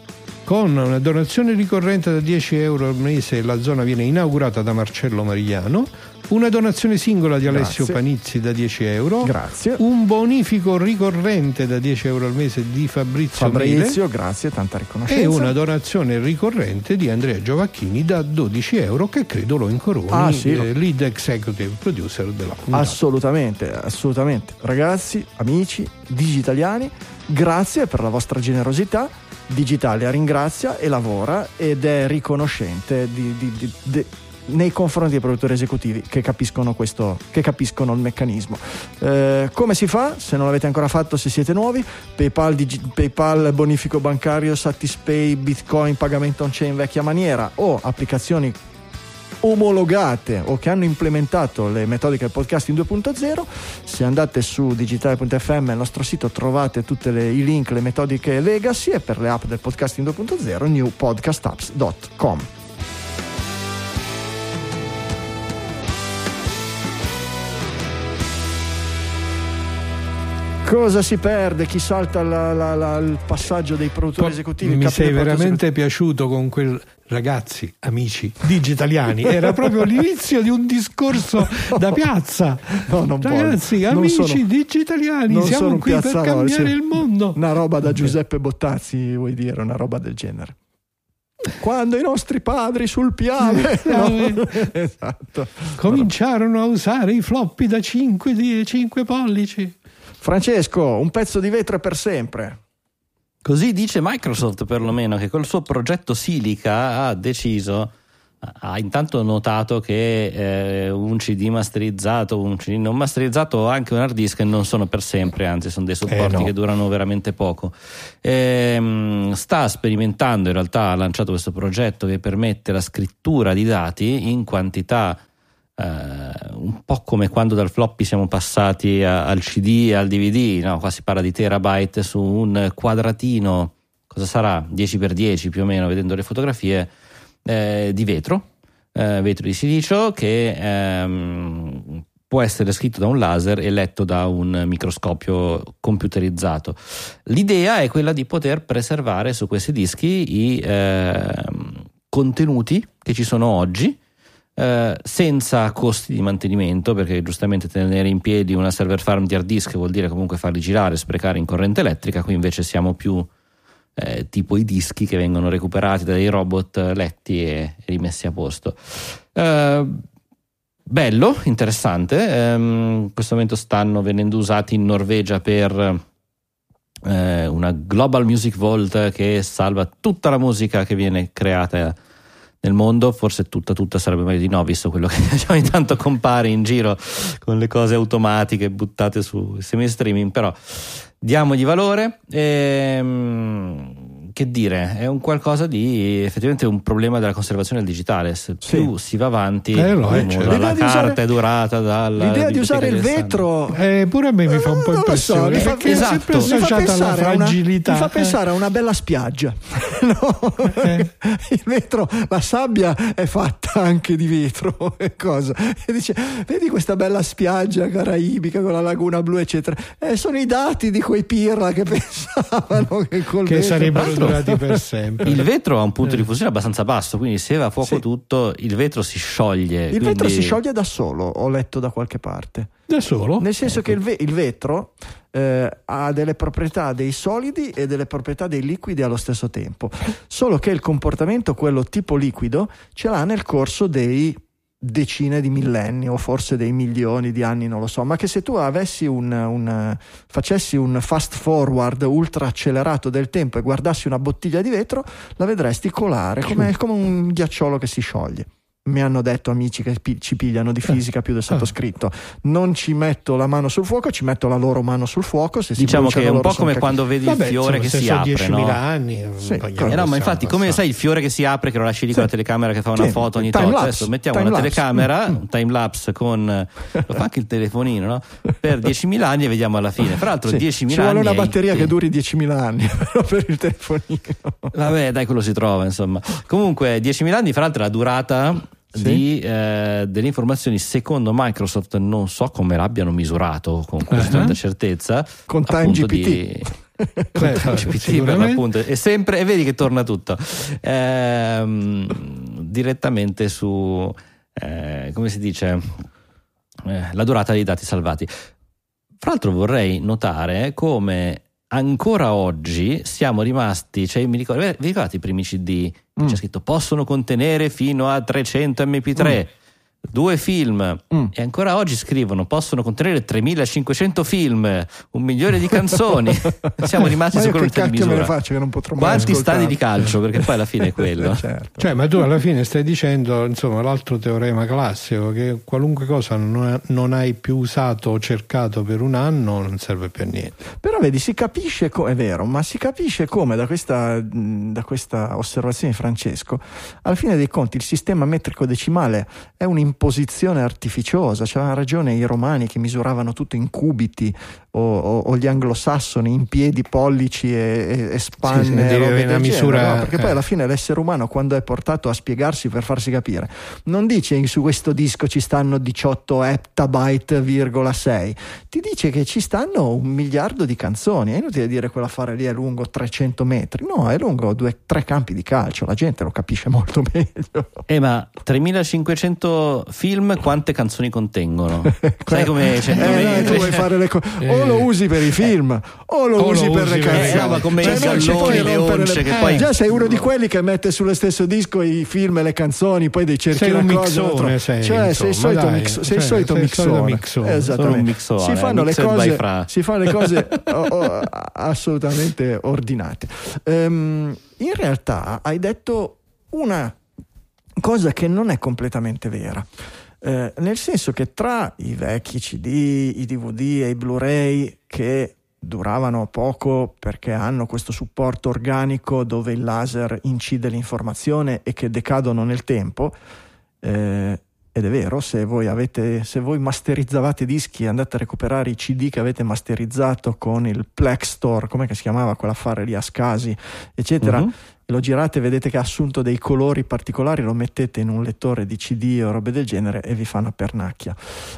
Con una donazione ricorrente da 10 euro al mese la zona viene inaugurata da Marcello Marigliano, una donazione singola di Alessio Grazie. Panizzi da 10 euro, Grazie. un bonifico ricorrente da 10 euro al mese di Fabrizio, Fabrizio, grazie, tanta riconoscenza. e una donazione ricorrente di Andrea Giovacchini da 12 euro che credo lo incoroni, Ah, sì, eh, lead executive producer della puntata. Assolutamente, assolutamente. Ragazzi, amici, digitaliani, grazie per la vostra generosità. Digitalia ringrazia e lavora ed è riconoscente di- di- di- nei confronti dei produttori esecutivi che capiscono, questo, che capiscono il meccanismo. Eh, come si fa? Se non l'avete ancora fatto, se siete nuovi, PayPal, digi- PayPal bonifico bancario, Satispay, Bitcoin, pagamento on chain vecchia maniera o applicazioni omologate o che hanno implementato le metodiche del podcasting 2.0 se andate su digitale.fm il nostro sito trovate tutti i link le metodiche legacy e per le app del podcasting 2.0 newpodcastapps.com Cosa si perde? Chi salta la- la- la- il passaggio dei produttori esecutivi? Mi sei veramente piaciuto con quel ragazzi, amici digitaliani. Era proprio l'inizio di un discorso da piazza. No, non. Ragazzi, Non amici sono- digitaliani, non siamo qui per cambiare sì. il mondo. Una roba da Giuseppe Bottazzi, vuoi dire, una roba del genere. Quando i nostri padri sul piave. no? esatto. Cominciarono a usare i floppy da 5, di 5 pollici. Francesco, un pezzo di vetro è per sempre. Così dice Microsoft perlomeno che col suo progetto Silica ha deciso, ha intanto notato che eh, un CD masterizzato, un CD non masterizzato o anche un hard disk non sono per sempre, anzi sono dei supporti Eh, no. che durano veramente poco. Ehm, sta sperimentando, in realtà ha lanciato questo progetto che permette la scrittura di dati in quantità eh, un po' come quando dal floppy siamo passati a- al CD e al DVD, no? qua si parla di terabyte su un quadratino, cosa sarà? 10x10 più o meno, vedendo le fotografie, eh, di vetro, eh, vetro di silicio che ehm, può essere scritto da un laser e letto da un microscopio computerizzato. L'idea è quella di poter preservare su questi dischi i ehm, contenuti che ci sono oggi eh, senza costi di mantenimento, perché giustamente tenere in piedi una server farm di hard disk vuol dire comunque farli girare, sprecare in corrente elettrica, qui invece siamo più eh, tipo i dischi che vengono recuperati da dei robot letti e rimessi a posto. Eh, bello, interessante, ehm, in questo momento stanno venendo usati in Norvegia per eh, una Global Music Vault che salva tutta la musica che viene creata nel mondo, forse tutta tutta sarebbe meglio di no, visto quello che ogni tanto compare in giro con le cose automatiche buttate su semi streaming, però diamogli valore. Ehm, che dire, è un qualcosa di effettivamente un problema della conservazione del digitale. Se Sì. più si va avanti, Eh, lo è, certo. la carta usare- è durata dalla L'idea di usare il vetro Eh, pure a me mi fa un po' Eh, lo so, impressione mi fa- esatto. Mi fa associata alla pensare a una- fragilità. mi fa pensare a una bella spiaggia. No? Eh. Il vetro, la sabbia è fatta anche di vetro e cosa. E dice, vedi questa bella spiaggia caraibica con la laguna blu, eccetera. Eh, sono i dati di quei pirla che pensavano che col che vetro... sarebbero durati per sempre. Il vetro ha un punto di fusione abbastanza basso, quindi se va a fuoco Sì. tutto, il vetro si scioglie. Il quindi- vetro si scioglie da solo, ho letto da qualche parte. Da solo? Nel senso che il, ve- il vetro eh, ha delle proprietà dei solidi e delle proprietà dei liquidi allo stesso tempo, solo che il comportamento, quello tipo liquido, ce l'ha nel corso dei decine di millenni o forse dei milioni di anni, non lo so, ma che se tu avessi un, un- facessi un fast forward ultra accelerato del tempo e guardassi una bottiglia di vetro, la vedresti colare come, come un ghiacciolo che si scioglie. Mi hanno detto amici che pi- ci pigliano di fisica più del sottoscritto. Non ci metto la mano sul fuoco, ci metto la loro mano sul fuoco. Se si Diciamo che è un po' come cacchi- quando vedi Vabbè, il fiore che si apre, 10.000 no? anni. Sì, eh Eh no, ma infatti, come sai il fiore che si apre, che lo lasci lì con la Sì. telecamera che fa una Sì, foto ogni lapse, Adesso mettiamo time una lapse. telecamera, Mm. un time lapse con lo fa anche il telefonino, no? Per 10.000 anni e vediamo alla fine. Fra l'altro, Sì, 10.000 ci vuole anni. una batteria che duri 10.000 anni per il telefonino. Vabbè, dai, quello si trova, insomma. Comunque, 10.000 anni, fra l'altro, la durata Sì. di, eh, delle informazioni, secondo Microsoft, non so come l'abbiano misurato con così tanta certezza. Con Time appunto, GPT. di- con GPT, per l'appunto. E sempre, e vedi che torna tutto. Ehm, direttamente su, eh, come si dice, Eh, la durata dei dati salvati. Fra l'altro vorrei notare come ancora oggi siamo rimasti, cioè mi ricordo, vi ricordate i primi CD? Mm. C'è scritto possono contenere fino a 300 MP3. Due film Mm. e ancora oggi scrivono possono contenere 3500 film, un milione di canzoni. Siamo rimasti Ma su quello che di cacchio me ne misura. faccio che non potrò Quanti ascoltarlo? stadi di calcio? Perché poi alla fine è quello. certo. Cioè, ma tu alla fine stai dicendo, insomma, l'altro teorema classico, che qualunque cosa non, non hai più usato o cercato per un anno non serve più a niente. Però vedi, si capisce, co- è vero, ma si capisce come da questa, da questa osservazione di Francesco, alla fine dei conti il sistema metrico decimale è un'imposizione artificiosa, c'avevano ragione i romani che misuravano tutto in cubiti o, o- o gli anglosassoni in piedi, pollici e, e- e spanne. Sì, sì, una genere, misura, no? Perché poi eh. alla fine l'essere umano quando è portato a spiegarsi per farsi capire, non dice su questo disco ci stanno 18 ettabyte,6, ti dice che ci stanno un miliardo di canzoni. È inutile dire quell'affare lì è lungo 300 metri, no, è lungo due, tre campi di calcio, la gente lo capisce molto meglio. Eh, ma 3500 film quante canzoni contengono? Sai come cioè, Eh, come- no, tu vuoi fare le cose o Eh. lo usi per i film o lo O lo usi per usi le canzoni. eh, roba come Cioè, i galloni, le once che eh, poi- già sei uno di quelli che mette sullo stesso disco i film e le canzoni poi dei cerchi Sei una un cosa, mixone, sei, cioè sei solito, dai, mix- sei cioè, solito sei mixone, mixone. Esattamente. Mixone, si fanno le cose si fanno le cose oh, oh, assolutamente ordinate Ehm, in realtà hai detto una cosa che non è completamente vera. Eh, nel senso che tra i vecchi CD, i DVD e i Blu-ray che duravano poco perché hanno questo supporto organico dove il laser incide l'informazione e che decadono nel tempo, eh, ed è vero, se voi, avete, se voi masterizzavate dischi e andate a recuperare i CD che avete masterizzato con il Plex Store, come si chiamava quell'affare lì a Scasi, eccetera, Mhm. Lo girate, vedete che ha assunto dei colori particolari, lo mettete in un lettore di CD o robe del genere e vi fa una pernacchia.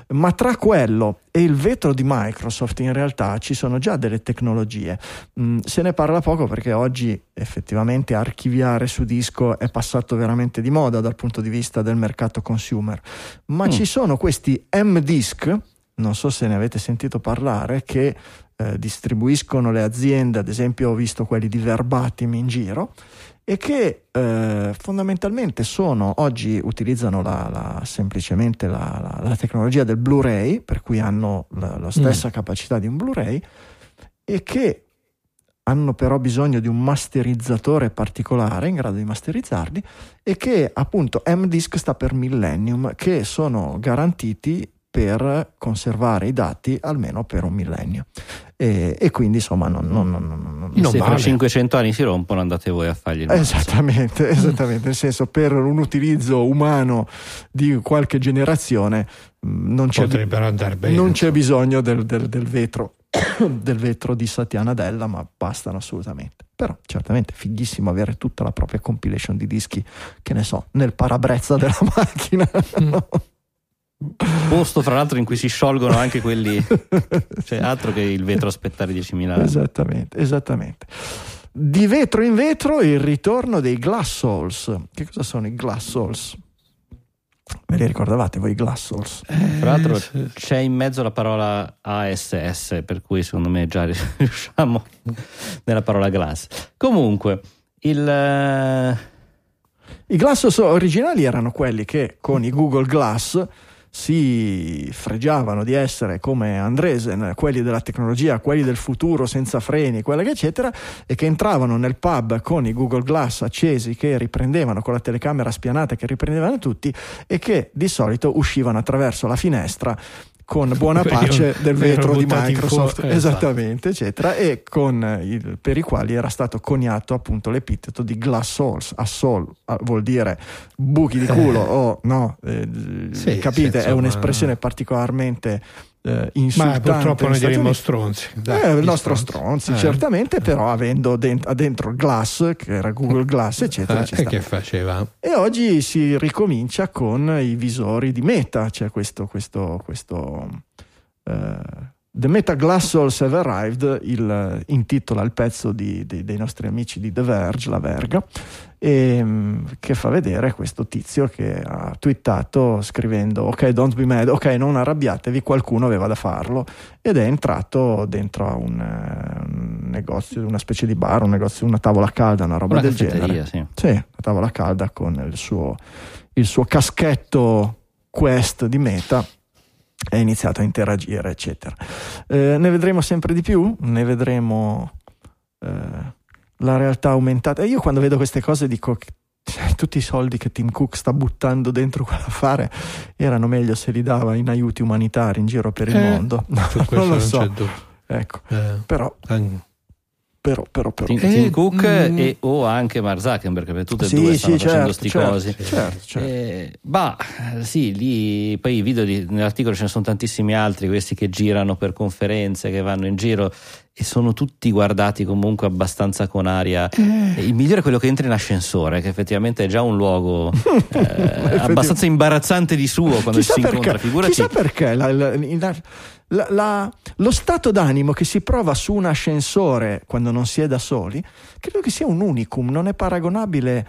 Ma tra quello e il vetro di Microsoft in realtà ci sono già delle tecnologie. Mm, se ne parla poco perché oggi effettivamente archiviare su disco è passato veramente di moda dal punto di vista del mercato consumer, ma Mm. ci sono questi M-Disk, non so se ne avete sentito parlare, che eh, distribuiscono le aziende, ad esempio ho visto quelli di Verbatim in giro, e che eh, fondamentalmente sono, oggi utilizzano la, la- semplicemente la, la- tecnologia del Blu-ray, per cui hanno la, stessa capacità di un Blu-ray, e che hanno però bisogno di un masterizzatore particolare in grado di masterizzarli e che appunto M-Disk sta per Millennium, che sono garantiti per conservare i dati almeno per un millennio. E, e quindi insomma non, non- non- non- non- Non Se male. 500 anni si rompono, andate voi a fargli il. Esattamente, esattamente, nel senso per un utilizzo umano di qualche generazione mh, non c'è, Potrebbero andare bene. non c'è bisogno del, del- del vetro del vetro di Satya Nadella, ma bastano assolutamente. Però certamente è fighissimo avere tutta la propria compilation di dischi, che ne so, nel parabrezza della macchina. no? Posto fra l'altro in cui si sciolgono anche quelli, cioè altro che il vetro aspettare 10.000 anni. Esattamente, esattamente. Di vetro in vetro il ritorno dei Glass Souls. Che cosa sono i Glass Souls? Ve li ricordavate voi i Glass Souls? Tra l'altro Eh, sì. c'è in mezzo la parola ASS, per cui secondo me già riusciamo nella parola glass. Comunque, il... eh, I Glass Souls originali erano quelli che con i Google Glass si fregiavano di essere come Andresen, quelli della tecnologia, quelli del futuro senza freni, quella che eccetera, e che entravano nel pub con i Google Glass accesi che riprendevano, con la telecamera spianata che riprendevano tutti, e che di solito uscivano attraverso la finestra con buona pace del vetro di Microsoft, fuori, esattamente, eccetera, e con il, per i quali era stato coniato appunto l'epiteto di glass souls. Assol vuol dire buchi di culo Eh. o no, eh, Sì, capite, sì, è un'espressione particolarmente eh, Ma insultante. purtroppo negli noi diremmo stronzi. Dai, Eh, il nostro stronzi, Eh. certamente, però avendo dent- dentro Glass, che era Google Glass, eccetera, Eh, ci e che faceva? E oggi si ricomincia con i visori di Meta, c'è questo, questo, questo eh, The Meta Glass Souls Have Arrived, il, intitola il pezzo di- di- dei nostri amici di The Verge, la Verga, e, mm, che fa vedere questo tizio che ha twittato scrivendo ok don't be mad, ok non arrabbiatevi, qualcuno aveva da farlo ed è entrato dentro a un, eh, un negozio, una specie di bar, un negozio, una tavola calda, una roba Una del genere. sì. Sì, la tavola calda con il suo, il suo caschetto Quest di Meta ha iniziato a interagire, eccetera. Eh, ne vedremo sempre di più, ne vedremo eh, la realtà aumentata. E io quando vedo queste cose dico che cioè, tutti i soldi che Tim Cook sta buttando dentro quell'affare erano meglio se li dava in aiuti umanitari in giro per il Eh, mondo. No, non lo so. Ecco, Eh, però, an- però, però, però. Tim, Eh, Tim Cook mm. e o anche Mark Zuckerberg, perché tutte e Sì, due sì, stanno facendo certo, sti certo, cosi. certo, certo. Eh, bah, sì, lì poi i video di- nell'articolo ce ne sono tantissimi altri, questi che girano per conferenze, che vanno in giro e sono tutti guardati comunque abbastanza con aria. Eh. Il migliore è quello che entra in ascensore, che effettivamente è già un luogo eh, abbastanza imbarazzante di suo quando Chissà si perché, incontra. Figurati, chissà perché la- la- la- la- la- lo stato d'animo che si prova su un ascensore quando non si è da soli, credo che sia un unicum, non è paragonabile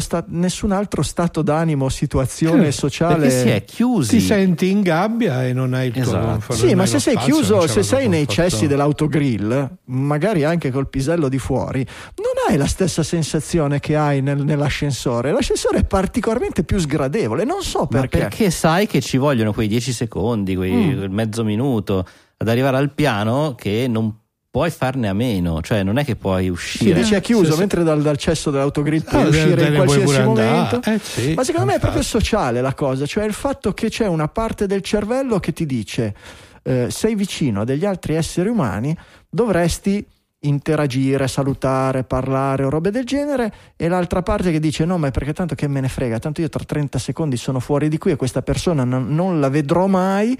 sta- nessun altro stato d'animo, situazione Eh, sociale. perché si è chiusi. ti senti in gabbia e non hai il tuo Esatto. Sì, non ma se sei spazio, chiuso, se sei nei conforto. cessi dell'autogrill, magari anche col pisello di fuori, non hai la stessa sensazione che hai nel- nell'ascensore. L'ascensore è particolarmente più sgradevole, non so Ma perché. perché sai che ci vogliono quei 10 secondi, quei Mm. quel mezzo minuto ad arrivare al piano che non puoi farne a meno, cioè non è che puoi Si uscire. dice è chiuso, Sì, sì. mentre dal, dal cesso dell'autogrill puoi Ah, uscire in qualsiasi momento. Eh, sì, Ma secondo me è proprio sociale la cosa, cioè il fatto che c'è una parte del cervello che ti dice eh, sei vicino a degli altri esseri umani, dovresti interagire, salutare, parlare o robe del genere e l'altra parte che dice no ma è perché tanto che me ne frega, tanto io tra 30 secondi sono fuori di qui e questa persona non, non la vedrò mai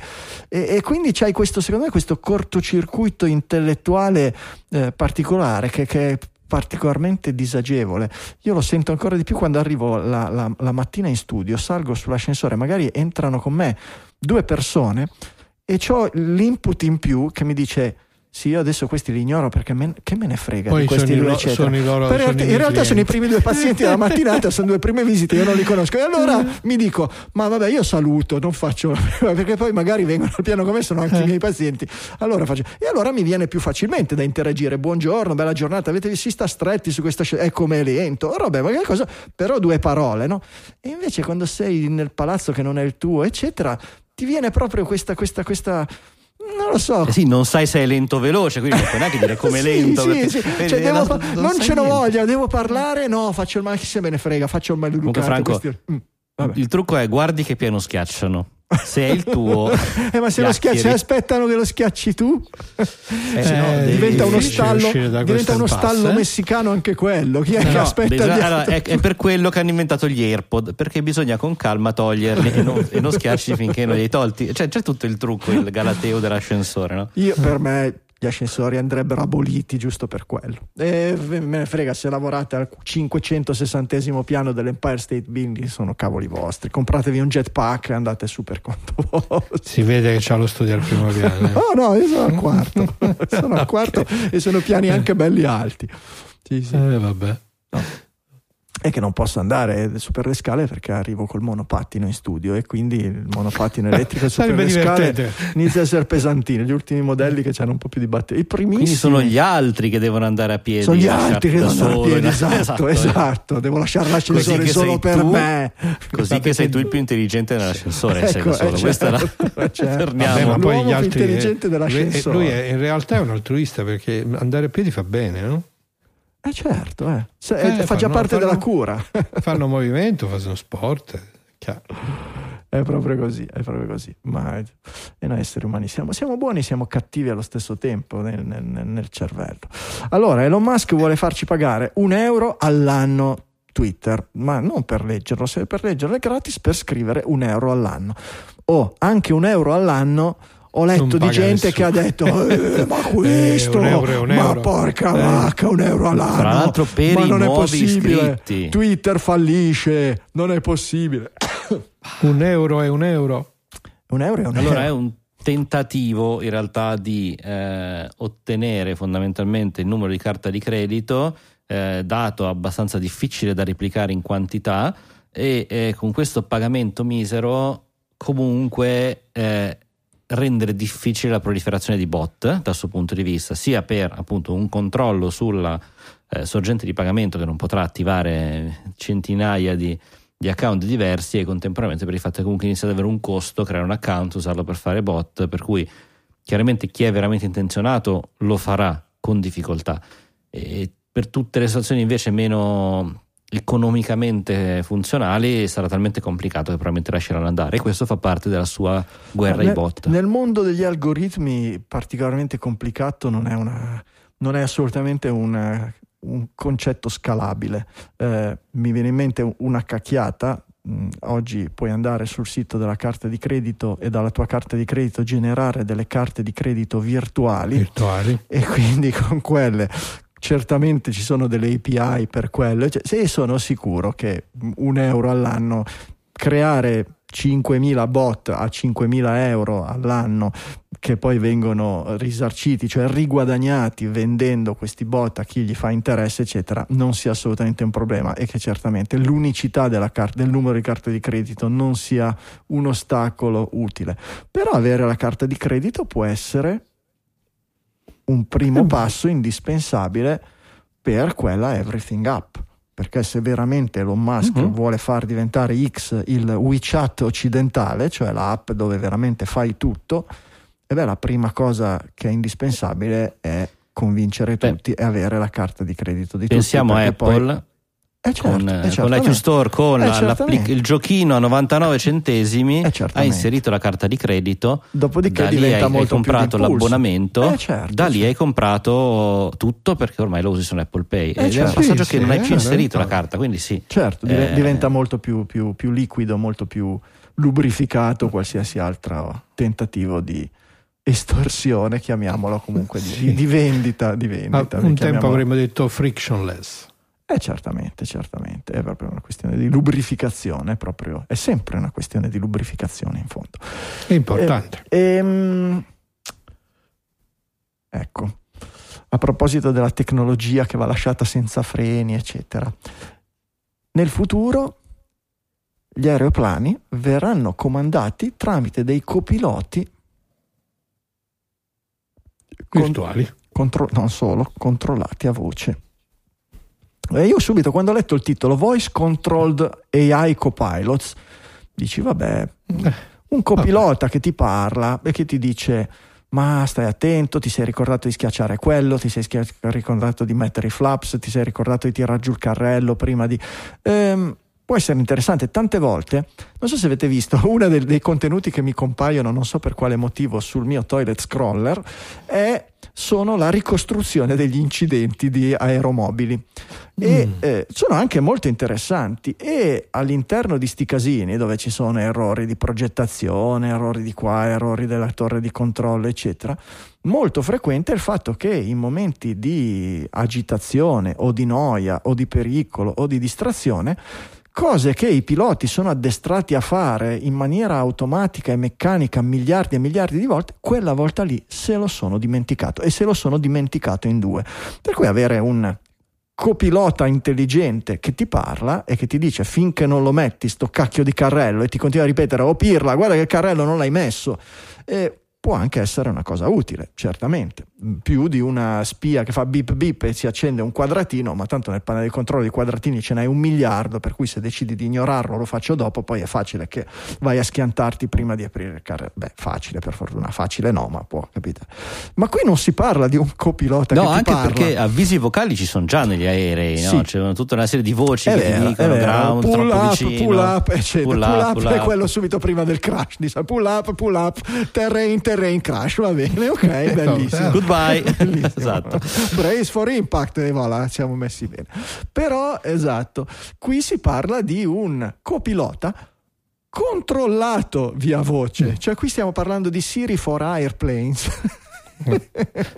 e, e quindi c'hai questo secondo me questo cortocircuito intellettuale eh, particolare che, che è particolarmente disagevole. Io lo sento ancora di più quando arrivo la, la- la mattina in studio, salgo sull'ascensore, magari entrano con me due persone e ho l'input in più che mi dice sì, io adesso questi li ignoro perché me- che me ne frega Poi di questi sono lo- eccetera. sono i loro- sono in realtà sono i primi due pazienti della mattinata, sono due prime visite, io non li conosco. E allora mi dico, ma vabbè, io saluto, non faccio perché poi magari vengono al piano come sono anche i miei pazienti. Allora faccio, e allora mi viene più facilmente da interagire. Buongiorno, bella giornata, avete si sta stretti su questa scena, è come lento. Oh, Vabbè, ma che cosa? Però due parole, no? E invece quando sei nel palazzo che non è il tuo, eccetera, ti viene proprio questa, questa, questa. Non lo so, Eh sì, non sai se è lento o veloce, quindi non puoi neanche dire come Sì, lento. sì, perché- sì. Cioè, devo non- non ce niente. voglia, devo parlare. No, faccio il mal chi se me ne frega, faccio il maleducato. Franco, questi- Mm. Il trucco è guardi che piano schiacciano. Se è il tuo, Eh, ma se lo schiacci, aspettano che lo schiacci tu, Eh, no, Eh, devi- diventa uno stallo, diventa uno stallo eh? messicano anche quello. Chi è che No, aspetta bisogna- allora, è, è per quello che hanno inventato gli AirPod perché bisogna con calma toglierli e non, e non schiacci finché non li hai tolti. Cioè, c'è tutto il trucco, il galateo dell'ascensore, no? Io per me gli ascensori andrebbero aboliti giusto per quello. E me ne frega se lavorate al 560 piano dell'Empire State Building, sono cavoli vostri. Compratevi un jetpack e andate su per conto vostro. Si vede che c'ha lo studio al primo piano. eh. Oh no, io sono al quarto. sono al quarto e sono piani anche belli alti. Sì, sì. Eh, vabbè. È che non posso andare su per le scale perché arrivo col monopattino in studio e quindi il monopattino elettrico su per le scale inizia a essere pesantino. Gli ultimi modelli che hanno un po' più di batteria. I primissimi Quindi sono gli altri che devono andare a piedi. sono gli lasciarti altri che devono andare a solo. piedi. Esatto, esatto. Devo lasciare l'ascensore solo sei per tu- me. Così che sei tu il più intelligente nell'ascensore. sei Ecco, da solo. eh, Questa è la... certo, eh, certo. Torniamo. Vabbè, ma poi gli più altri, intelligente eh, dell'ascensore. Lui è, in realtà è un altruista perché andare a piedi fa bene, no? Eh certo, eh. Se- Eh, fa già fanno- parte fanno- della cura. Fanno movimento, fanno sport. chiaro. È proprio così, è proprio così. Ma e noi esseri umani siamo, siamo buoni, siamo cattivi allo stesso tempo nel, nel- nel cervello. Allora, Elon Musk vuole farci pagare un euro all'anno Twitter, ma non per leggerlo, se per leggerlo è gratis, per scrivere un euro all'anno. O anche un euro all'anno. Ho letto di gente nessuno. che ha detto: "Eh, Ma questo, un euro è un ma euro." porca Eh. vacca, un euro all'anno. Tra l'altro per ma i non è possibile. iscritti. Twitter fallisce, non è possibile. Un euro è un euro. Un euro è un Allora è euro. un tentativo in realtà di eh, ottenere fondamentalmente il numero di carta di credito, eh, dato abbastanza difficile da replicare in quantità e eh, con questo pagamento misero comunque eh, rendere difficile la proliferazione di bot dal suo punto di vista, sia per appunto un controllo sulla eh, sorgente di pagamento che non potrà attivare centinaia di, di account diversi e contemporaneamente per il fatto che comunque inizia ad avere un costo creare un account, usarlo per fare bot, per cui chiaramente chi è veramente intenzionato lo farà con difficoltà. E per tutte le situazioni invece meno economicamente funzionali sarà talmente complicato che probabilmente lasceranno andare e questo fa parte della sua guerra ai Nel- bot. Nel mondo degli algoritmi particolarmente complicato non è, una, non è assolutamente una- un concetto scalabile. Eh, mi viene in mente una cacchiata. Mm, Oggi puoi andare sul sito della carta di credito e dalla tua carta di credito generare delle carte di credito virtuali Virtuali. e quindi con quelle certamente ci sono delle API per quello. Cioè, se sono sicuro che un euro all'anno creare 5.000 bot a 5.000 euro all'anno che poi vengono risarciti, cioè riguadagnati vendendo questi bot a chi gli fa interesse, eccetera, non sia assolutamente un problema e che certamente l'unicità carta, del numero di carte di credito non sia un ostacolo utile. Però avere la carta di credito può essere un primo passo indispensabile per quella everything app. Perché se veramente Elon Musk Mhm. vuole far diventare X il WeChat occidentale, cioè l'app dove veramente fai tutto, e beh, la prima cosa che è indispensabile è convincere Beh. tutti e avere la carta di credito di Pensiamo a tutti. perché Apple poi- eh, certo, con, eh, con certamente. l'iTunes Store con Eh, la- il giochino a 99 centesimi Eh, ha certamente. inserito la carta di credito Dopodiché da lì diventa hai, hai comprato l'abbonamento Eh, certo, da lì certo. hai comprato tutto perché ormai lo usi su Apple Pay ed è un certo. passaggio Sì, che sì, non hai più eh, inserito la eh. carta quindi sì Certo, dive- Eh, diventa molto più, più- più liquido, molto più lubrificato qualsiasi altro tentativo di estorsione, chiamiamolo comunque, di, Sì. di vendita. Di Ma vendita un tempo avremmo detto frictionless. Eh, certamente, certamente, è proprio una questione di lubrificazione, è, proprio, è sempre una questione di lubrificazione in fondo. È importante. Ehm, ecco, a proposito della tecnologia che va lasciata senza freni, eccetera, nel futuro gli aeroplani verranno comandati tramite dei copiloti Virtuali. contro- non solo, controllati a voce. E io subito, quando ho letto il titolo Voice Controlled AI Copilots, dici, vabbè, Eh, un copilota che ti parla e che ti dice ma stai attento, ti sei ricordato di schiacciare quello, ti sei schia- ricordato di mettere i flaps, ti sei ricordato di tirare giù il carrello prima di... Ehm, può essere interessante. Tante volte, non so se avete visto, uno dei, dei contenuti che mi compaiono, non so per quale motivo, sul mio toilet scroller, è, sono la ricostruzione degli incidenti di aeromobili. E Mm. eh, sono anche molto interessanti e all'interno di sti casini dove ci sono errori di progettazione, errori di qua, errori della torre di controllo, eccetera, molto frequente è il fatto che in momenti di agitazione o di noia o di pericolo o di distrazione cose che i piloti sono addestrati a fare in maniera automatica e meccanica miliardi e miliardi di volte, quella volta lì se lo sono dimenticato e se lo sono dimenticato in due. Per cui avere un copilota intelligente che ti parla e che ti dice finché non lo metti sto cacchio di carrello e ti continua a ripetere oh Pirla guarda che carrello non l'hai messo e può anche essere una cosa utile, certamente, più di una spia che fa bip bip e si accende un quadratino, ma tanto nel panel di controllo di quadratini ce n'hai un miliardo, per cui se decidi di ignorarlo lo faccio dopo, poi è facile che vai a schiantarti prima di aprire il carrello. Beh, facile per fortuna, facile no, ma può, capite? Ma qui non si parla di un copilota no, che ti anche parla. perché avvisi vocali ci sono già negli aerei, Sì. no? C'è tutta una serie di voci È che vero, dicono è ground, pull up, vicino. pull up, eccetera. Pull Pull, up, up, pull è up. quello subito prima del crash. Di pull up, pull up, terrain, terrain, crash. Va bene, ok, bellissimo. Goodbye. Bellissimo. esatto. Brace for impact, e voilà, siamo messi bene. Però, esatto, qui si parla di un copilota controllato via voce. Cioè, qui stiamo parlando di Siri for Airplanes.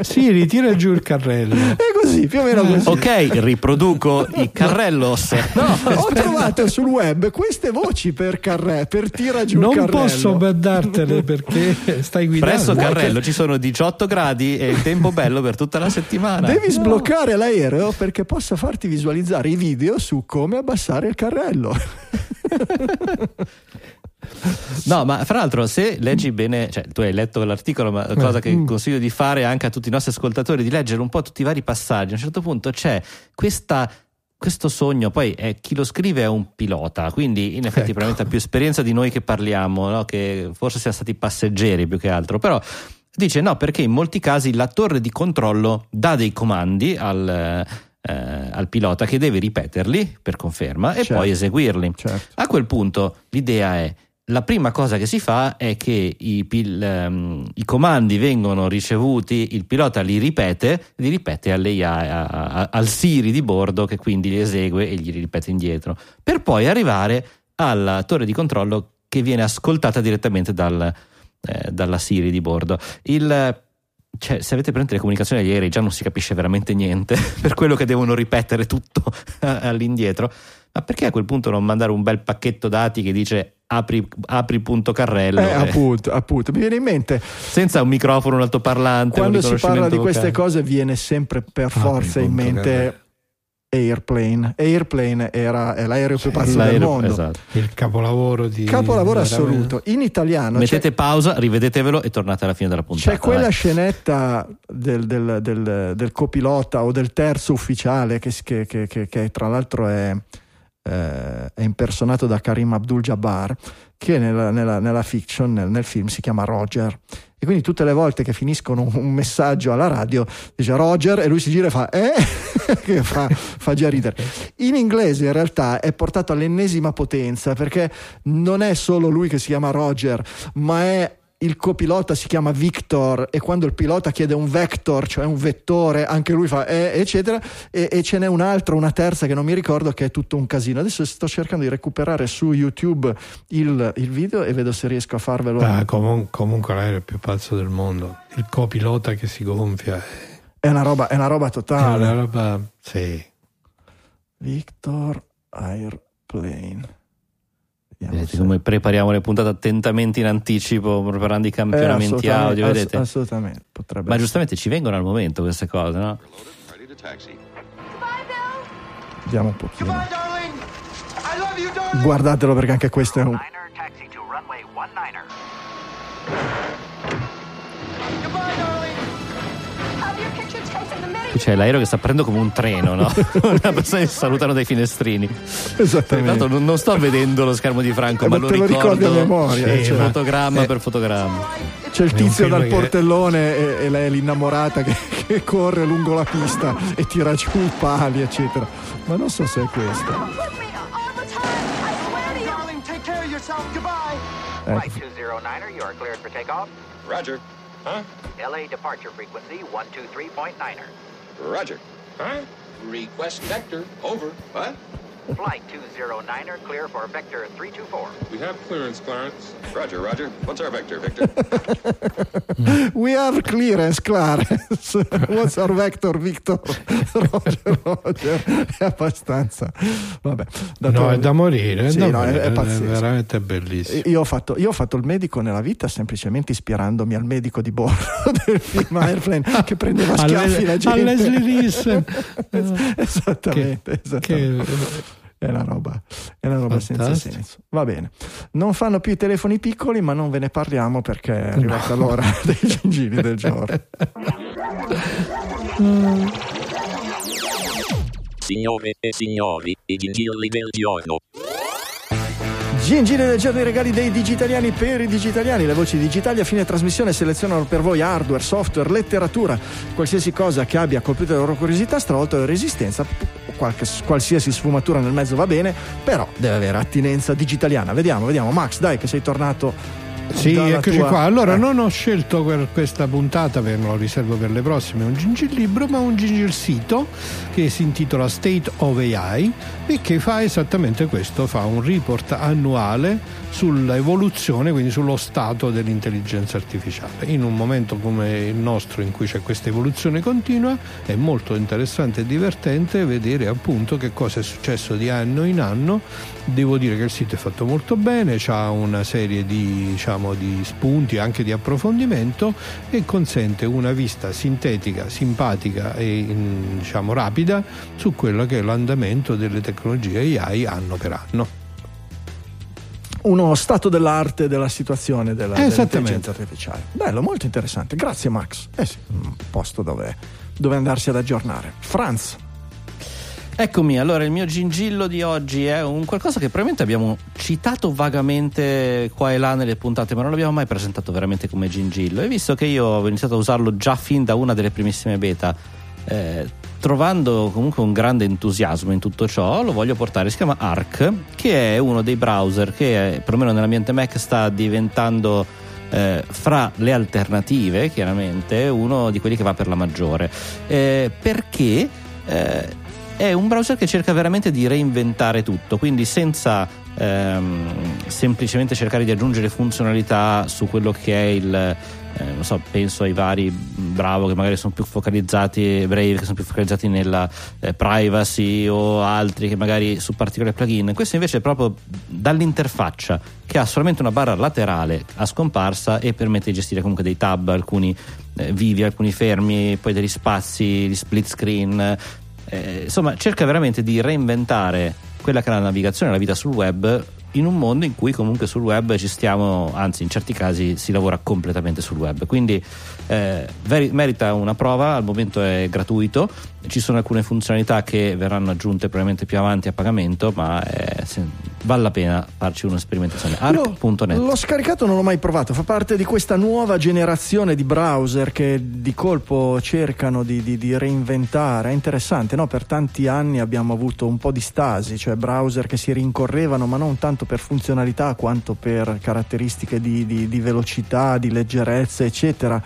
Sì, ritira giù il carrello. È così, più o meno così. Ok, riproduco i carrellos. No, ho trovato sul web queste voci per carrello, per tira giù il Non carrello. posso dartele perché stai guidando. Presso Carrello ci sono 18 gradi e il tempo bello per tutta la settimana. Devi sbloccare l'aereo perché possa farti visualizzare i video su come abbassare il carrello. No, ma fra l'altro, se leggi bene, cioè tu hai letto l'articolo, ma la cosa che consiglio di fare anche a tutti i nostri ascoltatori, di leggere un po' tutti i vari passaggi. A un certo punto c'è questa. Questo sogno, poi è, chi lo scrive è un pilota, quindi in effetti Ecco. probabilmente ha più esperienza di noi che parliamo, no? che forse siamo stati passeggeri più che altro, però dice no perché in molti casi la torre di controllo dà dei comandi al, eh, al pilota che deve ripeterli per conferma e Certo. poi eseguirli. Certo. A quel punto l'idea è la prima cosa che si fa è che i, pil- ehm, i comandi vengono ricevuti, il pilota li ripete, li ripete AI, a- a- al Siri di bordo che quindi li esegue e gli ripete indietro, per poi arrivare alla torre di controllo che viene ascoltata direttamente dal, eh, dalla Siri di bordo. Il, cioè, se avete presente le comunicazioni agli aerei già non si capisce veramente niente per quello che devono ripetere tutto all'indietro. Ma perché a quel punto non mandare un bel pacchetto dati che dice apri, apri punto carrello Eh, appunto, appunto. Mi viene in mente senza un microfono, un altoparlante? quando un si parla di queste vocale? cose viene sempre per forza in mente carrello. Airplane. Airplane era, è l'aereo più pazzo del mondo. esatto. Il capolavoro di Capolavoro assoluto. In italiano Mettete pausa, rivedetevelo e tornate alla fine della puntata. c'è quella dai. scenetta del, del- del- del copilota o del terzo ufficiale che, che- che- che- che tra l'altro è, eh, è impersonato da Karim Abdul-Jabbar che nella, nella- nella fiction, nel, nel film si chiama Roger. E quindi tutte le volte che finiscono un, messaggio alla radio dice Roger e lui si gira e fa eh? Che fa, fa già ridere. In inglese in realtà è portato all'ennesima potenza perché non è solo lui che si chiama Roger ma è il copilota si chiama Victor e quando il pilota chiede un vector, cioè un vettore, anche lui fa eh, eccetera, e, e ce n'è un'altra, una terza che non mi ricordo che è tutto un casino. Adesso sto cercando di recuperare su YouTube il, il video e vedo se riesco a farvelo. Ah, comun- comunque l'aereo più pazzo del mondo. Il copilota che si gonfia. È una roba, è una roba È totale. una roba. Sì. Victor Airplane. Vedete se- come prepariamo le puntate attentamente in anticipo, preparando i Eh, campionamenti assolutamente, audio, ass- vedete? assolutamente, potrebbe Ma essere. giustamente ci vengono al momento queste cose, no? Vediamo un pochino. Guardatelo perché anche questo è un, Niner, taxi to runway 19er. Goodbye, Qui c'è l'aereo che sta prendendo come un treno, no? Una persona che si salutano dai finestrini. Esattamente. non, non sto vedendo lo schermo di Franco, Eh, ma ma lo lo ricordo a memoria, sì, cioè. fotogramma Eh. per fotogramma. C'è il tizio dal che- portellone e, e lei è l'innamorata che, che corre lungo la pista e tira giù i pali, eccetera. Ma non so se è questo. Ecco. Flight 209er, you are cleared for takeoff. Roger. Huh? LA departure frequency 123.9er. Roger. Huh? Request vector. Over. What? Flight 209er, clear for Vector 324. We have clearance, Clarence. Roger, Roger. What's our vector, Victor? We have clearance, Clarence. What's our vector, Victor? Roger, Roger. È abbastanza. Vabbè. dato- No, è da morire, è, Sì, da no, è- morire, è è pazzesco. veramente bellissimo. Io ho, fatto, io ho fatto il medico nella vita semplicemente ispirandomi al medico di bordo del film Airplane che prendeva A schiaffi la a gente. Leslie Nielsen. esattamente, Che- esattamente. che- È una roba, è una roba senza senso. Va bene. Non fanno più i telefoni piccoli, ma non ve ne parliamo perché è arrivata l'ora dei gingili del giorno. Signore e signori, i gingilli del giorno. Gingili del giorno, i regali dei digitaliani per i digitaliani. Le voci digitali a fine trasmissione selezionano per voi hardware, software, letteratura, qualsiasi cosa che abbia colpito la loro curiosità, stravolto la resistenza. Qualche- qualsiasi sfumatura nel mezzo va bene, però deve avere attinenza digitaliana. Vediamo, vediamo. Max, dai, che sei tornato. Sì, eccoci tua- qua. Allora, Eh. non ho scelto per questa puntata, me lo riservo per le prossime, un gingil libro, ma un gingil sito che si intitola State of AI e che fa esattamente questo, fa un report annuale sull'evoluzione, quindi sullo stato dell'intelligenza artificiale. In un momento come il nostro in cui c'è questa evoluzione continua è molto interessante e divertente vedere appunto che cosa è successo di anno in anno. Devo dire che il sito è fatto molto bene, ha una serie di, diciamo, di spunti anche di approfondimento e consente una vista sintetica, simpatica e diciamo, rapida su quello che è l'andamento delle tecnologie AI anno per anno. Uno stato dell'arte della situazione della, dell'intelligenza artificiale. Bello, molto interessante. Grazie, Max. Eh sì, un posto dove, dove andarsi ad aggiornare. Franz. Eccomi, allora il mio gingillo di oggi è un qualcosa che probabilmente abbiamo citato vagamente qua e là nelle puntate, ma non l'abbiamo mai presentato veramente come gingillo. E visto che io ho iniziato a usarlo già fin da una delle primissime beta, eh, trovando comunque un grande entusiasmo in tutto ciò, lo voglio portare. Si chiama Arc, che è uno dei browser che, perlomeno nell'ambiente Mac, sta diventando eh, fra le alternative, chiaramente, uno di quelli che va per la maggiore. Eh, perché eh, è un browser che cerca veramente di reinventare tutto, quindi senza ehm, semplicemente cercare di aggiungere funzionalità su quello che è il. Eh, so, penso ai vari Bravo che magari sono più focalizzati, Brave che sono più focalizzati nella eh, privacy o altri che magari su particolari plugin. Questo invece è proprio dall'interfaccia che ha solamente una barra laterale a scomparsa e permette di gestire comunque dei tab, alcuni eh, vivi, alcuni fermi, poi degli spazi, gli split screen. Eh, insomma, cerca veramente di reinventare quella che è la navigazione, la vita sul web in un mondo in cui comunque sul web ci stiamo, anzi in certi casi si lavora completamente sul web. Quindi eh, merita una prova, al momento è gratuito, ci sono alcune funzionalità che verranno aggiunte probabilmente più avanti a pagamento, ma eh, se- vale la pena farci una sperimentazione. Arc.net. L'ho scaricato, non l'ho mai provato. Fa parte di questa nuova generazione di browser che di colpo cercano di, di- di reinventare. È interessante, no? Per tanti anni abbiamo avuto un po' di stasi, cioè browser che si rincorrevano, ma non tanto per funzionalità quanto per caratteristiche di- di velocità, di leggerezza, eccetera.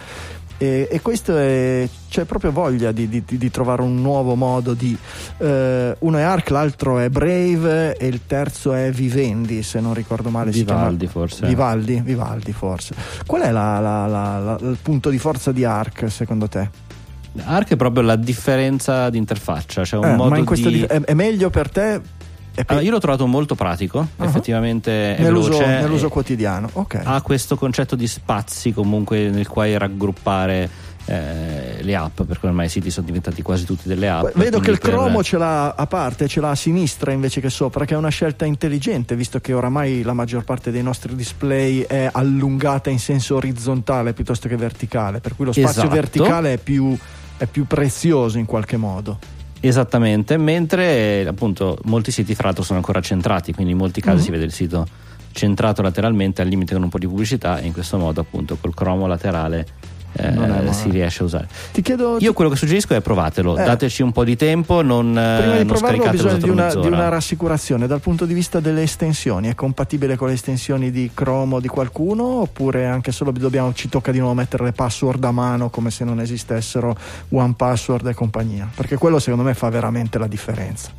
E, e questo è, c'è proprio voglia di, di- di trovare un nuovo modo di eh, uno è Arc, l'altro è Brave e il terzo è Vivendi se non ricordo male si chiama- Vivaldi, forse. Vivaldi, Vivaldi forse qual è la- la- la- la- il punto di forza di Arc secondo te? Arc è proprio la differenza di interfaccia, cioè un Eh, modo ma in questo di... di- è, è meglio per te? Allora, io l'ho trovato molto pratico, Uh-huh. effettivamente nell'uso, veloce, nell'uso quotidiano ok ha questo concetto di spazi comunque nel quale raggruppare eh, le app, perché ormai i siti sono diventati quasi tutti delle app. Vedo che il per- cromo ce l'ha a parte, ce l'ha a sinistra invece che sopra, che è una scelta intelligente, visto che oramai la maggior parte dei nostri display è allungata in senso orizzontale piuttosto che verticale, per cui lo spazio Esatto. verticale è più, è più prezioso in qualche modo. Esattamente, mentre appunto molti siti fra l'altro sono ancora centrati, quindi in molti casi Mhm. si vede il sito centrato lateralmente al limite con un po' di pubblicità e in questo modo appunto col cromo laterale eh, Non si riesce a usare. Ti chiedo. Io quello che suggerisco è provatelo, Eh. dateci un po' di tempo, non, eh, Prima di non provarlo ho scaricatelo bisogno sotto di una, di una rassicurazione dal punto di vista delle estensioni. È compatibile con le estensioni di Chrome di qualcuno oppure anche solo dobbiamo, ci tocca di nuovo mettere le password a mano come se non esistessero One Password e compagnia? Perché quello secondo me fa veramente la differenza.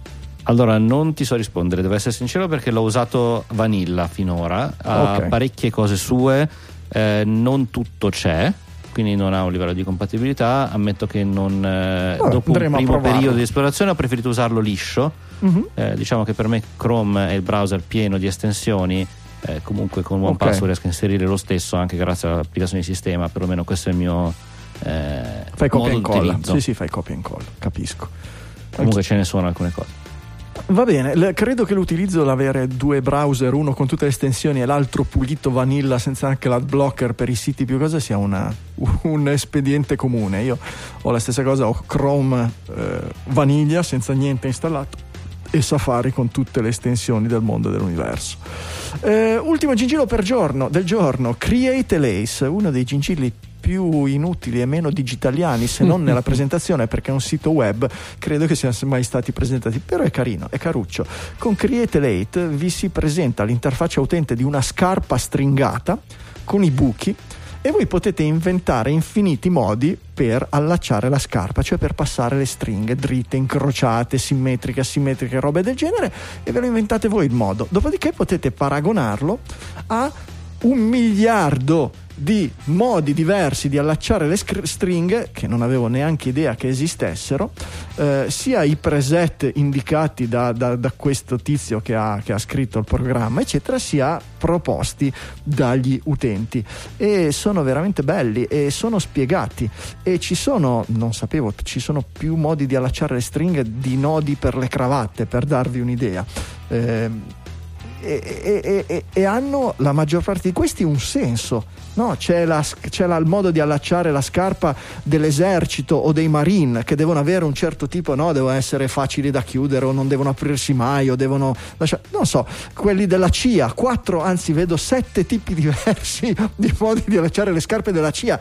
Allora, non ti so rispondere, devo essere sincero perché l'ho usato vanilla finora, ha Ok. parecchie cose sue, eh, non tutto c'è, quindi non ha un livello di compatibilità. Ammetto che non, eh, Vabbè, dopo un primo periodo di esplorazione ho preferito usarlo liscio. Mhm. Eh, diciamo che per me Chrome è il browser pieno di estensioni. eh, comunque con. OnePassword riesco a inserire lo stesso anche grazie all'applicazione di sistema, perlomeno questo è il mio eh, Fai copia e incolla. Sì, sì, fai copia e incolla, capisco. Comunque ce ne sono alcune cose. Va bene, le- credo che l'utilizzo l'avere due browser, uno con tutte le estensioni e l'altro pulito vanilla senza anche l'ad blocker per i siti più cose sia una- un espediente comune. Io ho la stessa cosa, ho Chrome eh, vaniglia senza niente installato e Safari con tutte le estensioni del mondo e dell'universo. Eh, ultimo gingillo per giorno, del giorno, Create Lace, uno dei gingilli più inutili e meno digitaliani se non nella presentazione perché è un sito web credo che siano mai stati presentati però è carino, è caruccio con Create Late vi si presenta l'interfaccia utente di una scarpa stringata con i buchi e voi potete inventare infiniti modi per allacciare la scarpa, cioè per passare le stringhe dritte, incrociate, simmetriche, asimmetriche, robe del genere e ve lo inventate voi il modo. Dopodiché potete paragonarlo a un miliardo di modi diversi di allacciare le scr- stringhe che non avevo neanche idea che esistessero, eh, sia i preset indicati da, da- da questo tizio che ha, che ha scritto il programma, eccetera, sia proposti dagli utenti. E sono veramente belli e sono spiegati. E ci sono, non sapevo, ci sono più modi di allacciare le stringhe di nodi per le cravatte, per darvi un'idea. Ehm, e, e- e- e- hanno la maggior parte di questi un senso. No, c'è, la- c'è la- il modo di allacciare la scarpa dell'esercito o dei marine che devono avere un certo tipo, no, devono essere facili da chiudere o non devono aprirsi mai o devono lasciare, non so, quelli della CIA, quattro, anzi vedo sette tipi diversi di modi di allacciare le scarpe della CIA.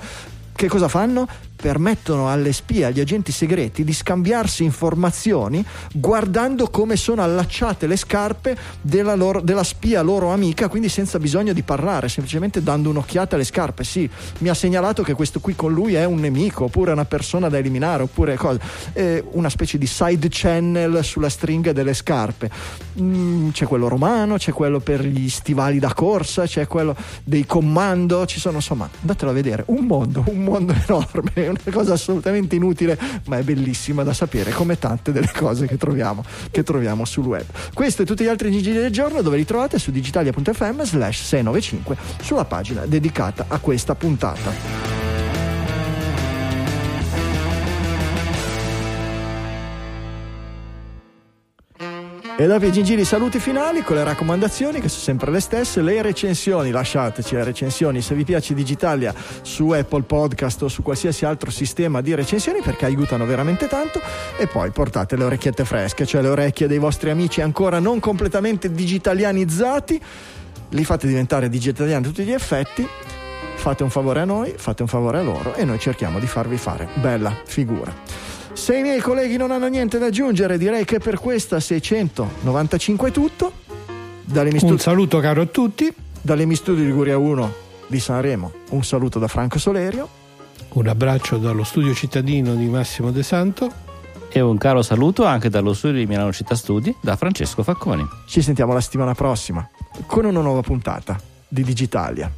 Che cosa fanno? Permettono alle spie, agli agenti segreti di scambiarsi informazioni guardando come sono allacciate le scarpe della, loro- della spia loro amica, quindi senza bisogno di parlare, semplicemente dando un'occhiata alle scarpe. Sì, mi ha segnalato che questo qui con lui è un nemico, oppure una persona da eliminare, oppure cosa. Eh, una specie di side channel sulla stringa delle scarpe. Mm, c'è quello romano, c'è quello per gli stivali da corsa, c'è quello dei comando, ci sono insomma, andatelo a vedere, un mondo, un mondo enorme, una cosa assolutamente inutile, ma è bellissima da sapere, come tante delle cose che troviamo, che troviamo sul web. Questo e tutti gli altri giri del giorno dove li trovate su digitalia.fm slash 695 sulla pagina dedicata a questa puntata. E i gingili saluti finali con le raccomandazioni che sono sempre le stesse, le recensioni, lasciateci le recensioni se vi piace Digitalia su Apple Podcast o su qualsiasi altro sistema di recensioni perché aiutano veramente tanto e poi portate le orecchiette fresche, cioè le orecchie dei vostri amici ancora non completamente digitalianizzati, li fate diventare digitaliani a tutti gli effetti. Fate un favore a noi, fate un favore a loro e noi cerchiamo di farvi fare bella figura. Se i miei colleghi non hanno niente da aggiungere, direi che per questa 695 è tutto. Dalle Un studi, saluto caro a tutti, dalle Mi Studi Liguria 1 di Sanremo, un saluto da Franco Solerio. un abbraccio dallo studio cittadino di Massimo De Santo. E un caro saluto anche dallo studio di Milano Città Studi da Francesco Facconi. Ci sentiamo la settimana prossima con una nuova puntata di Digitalia.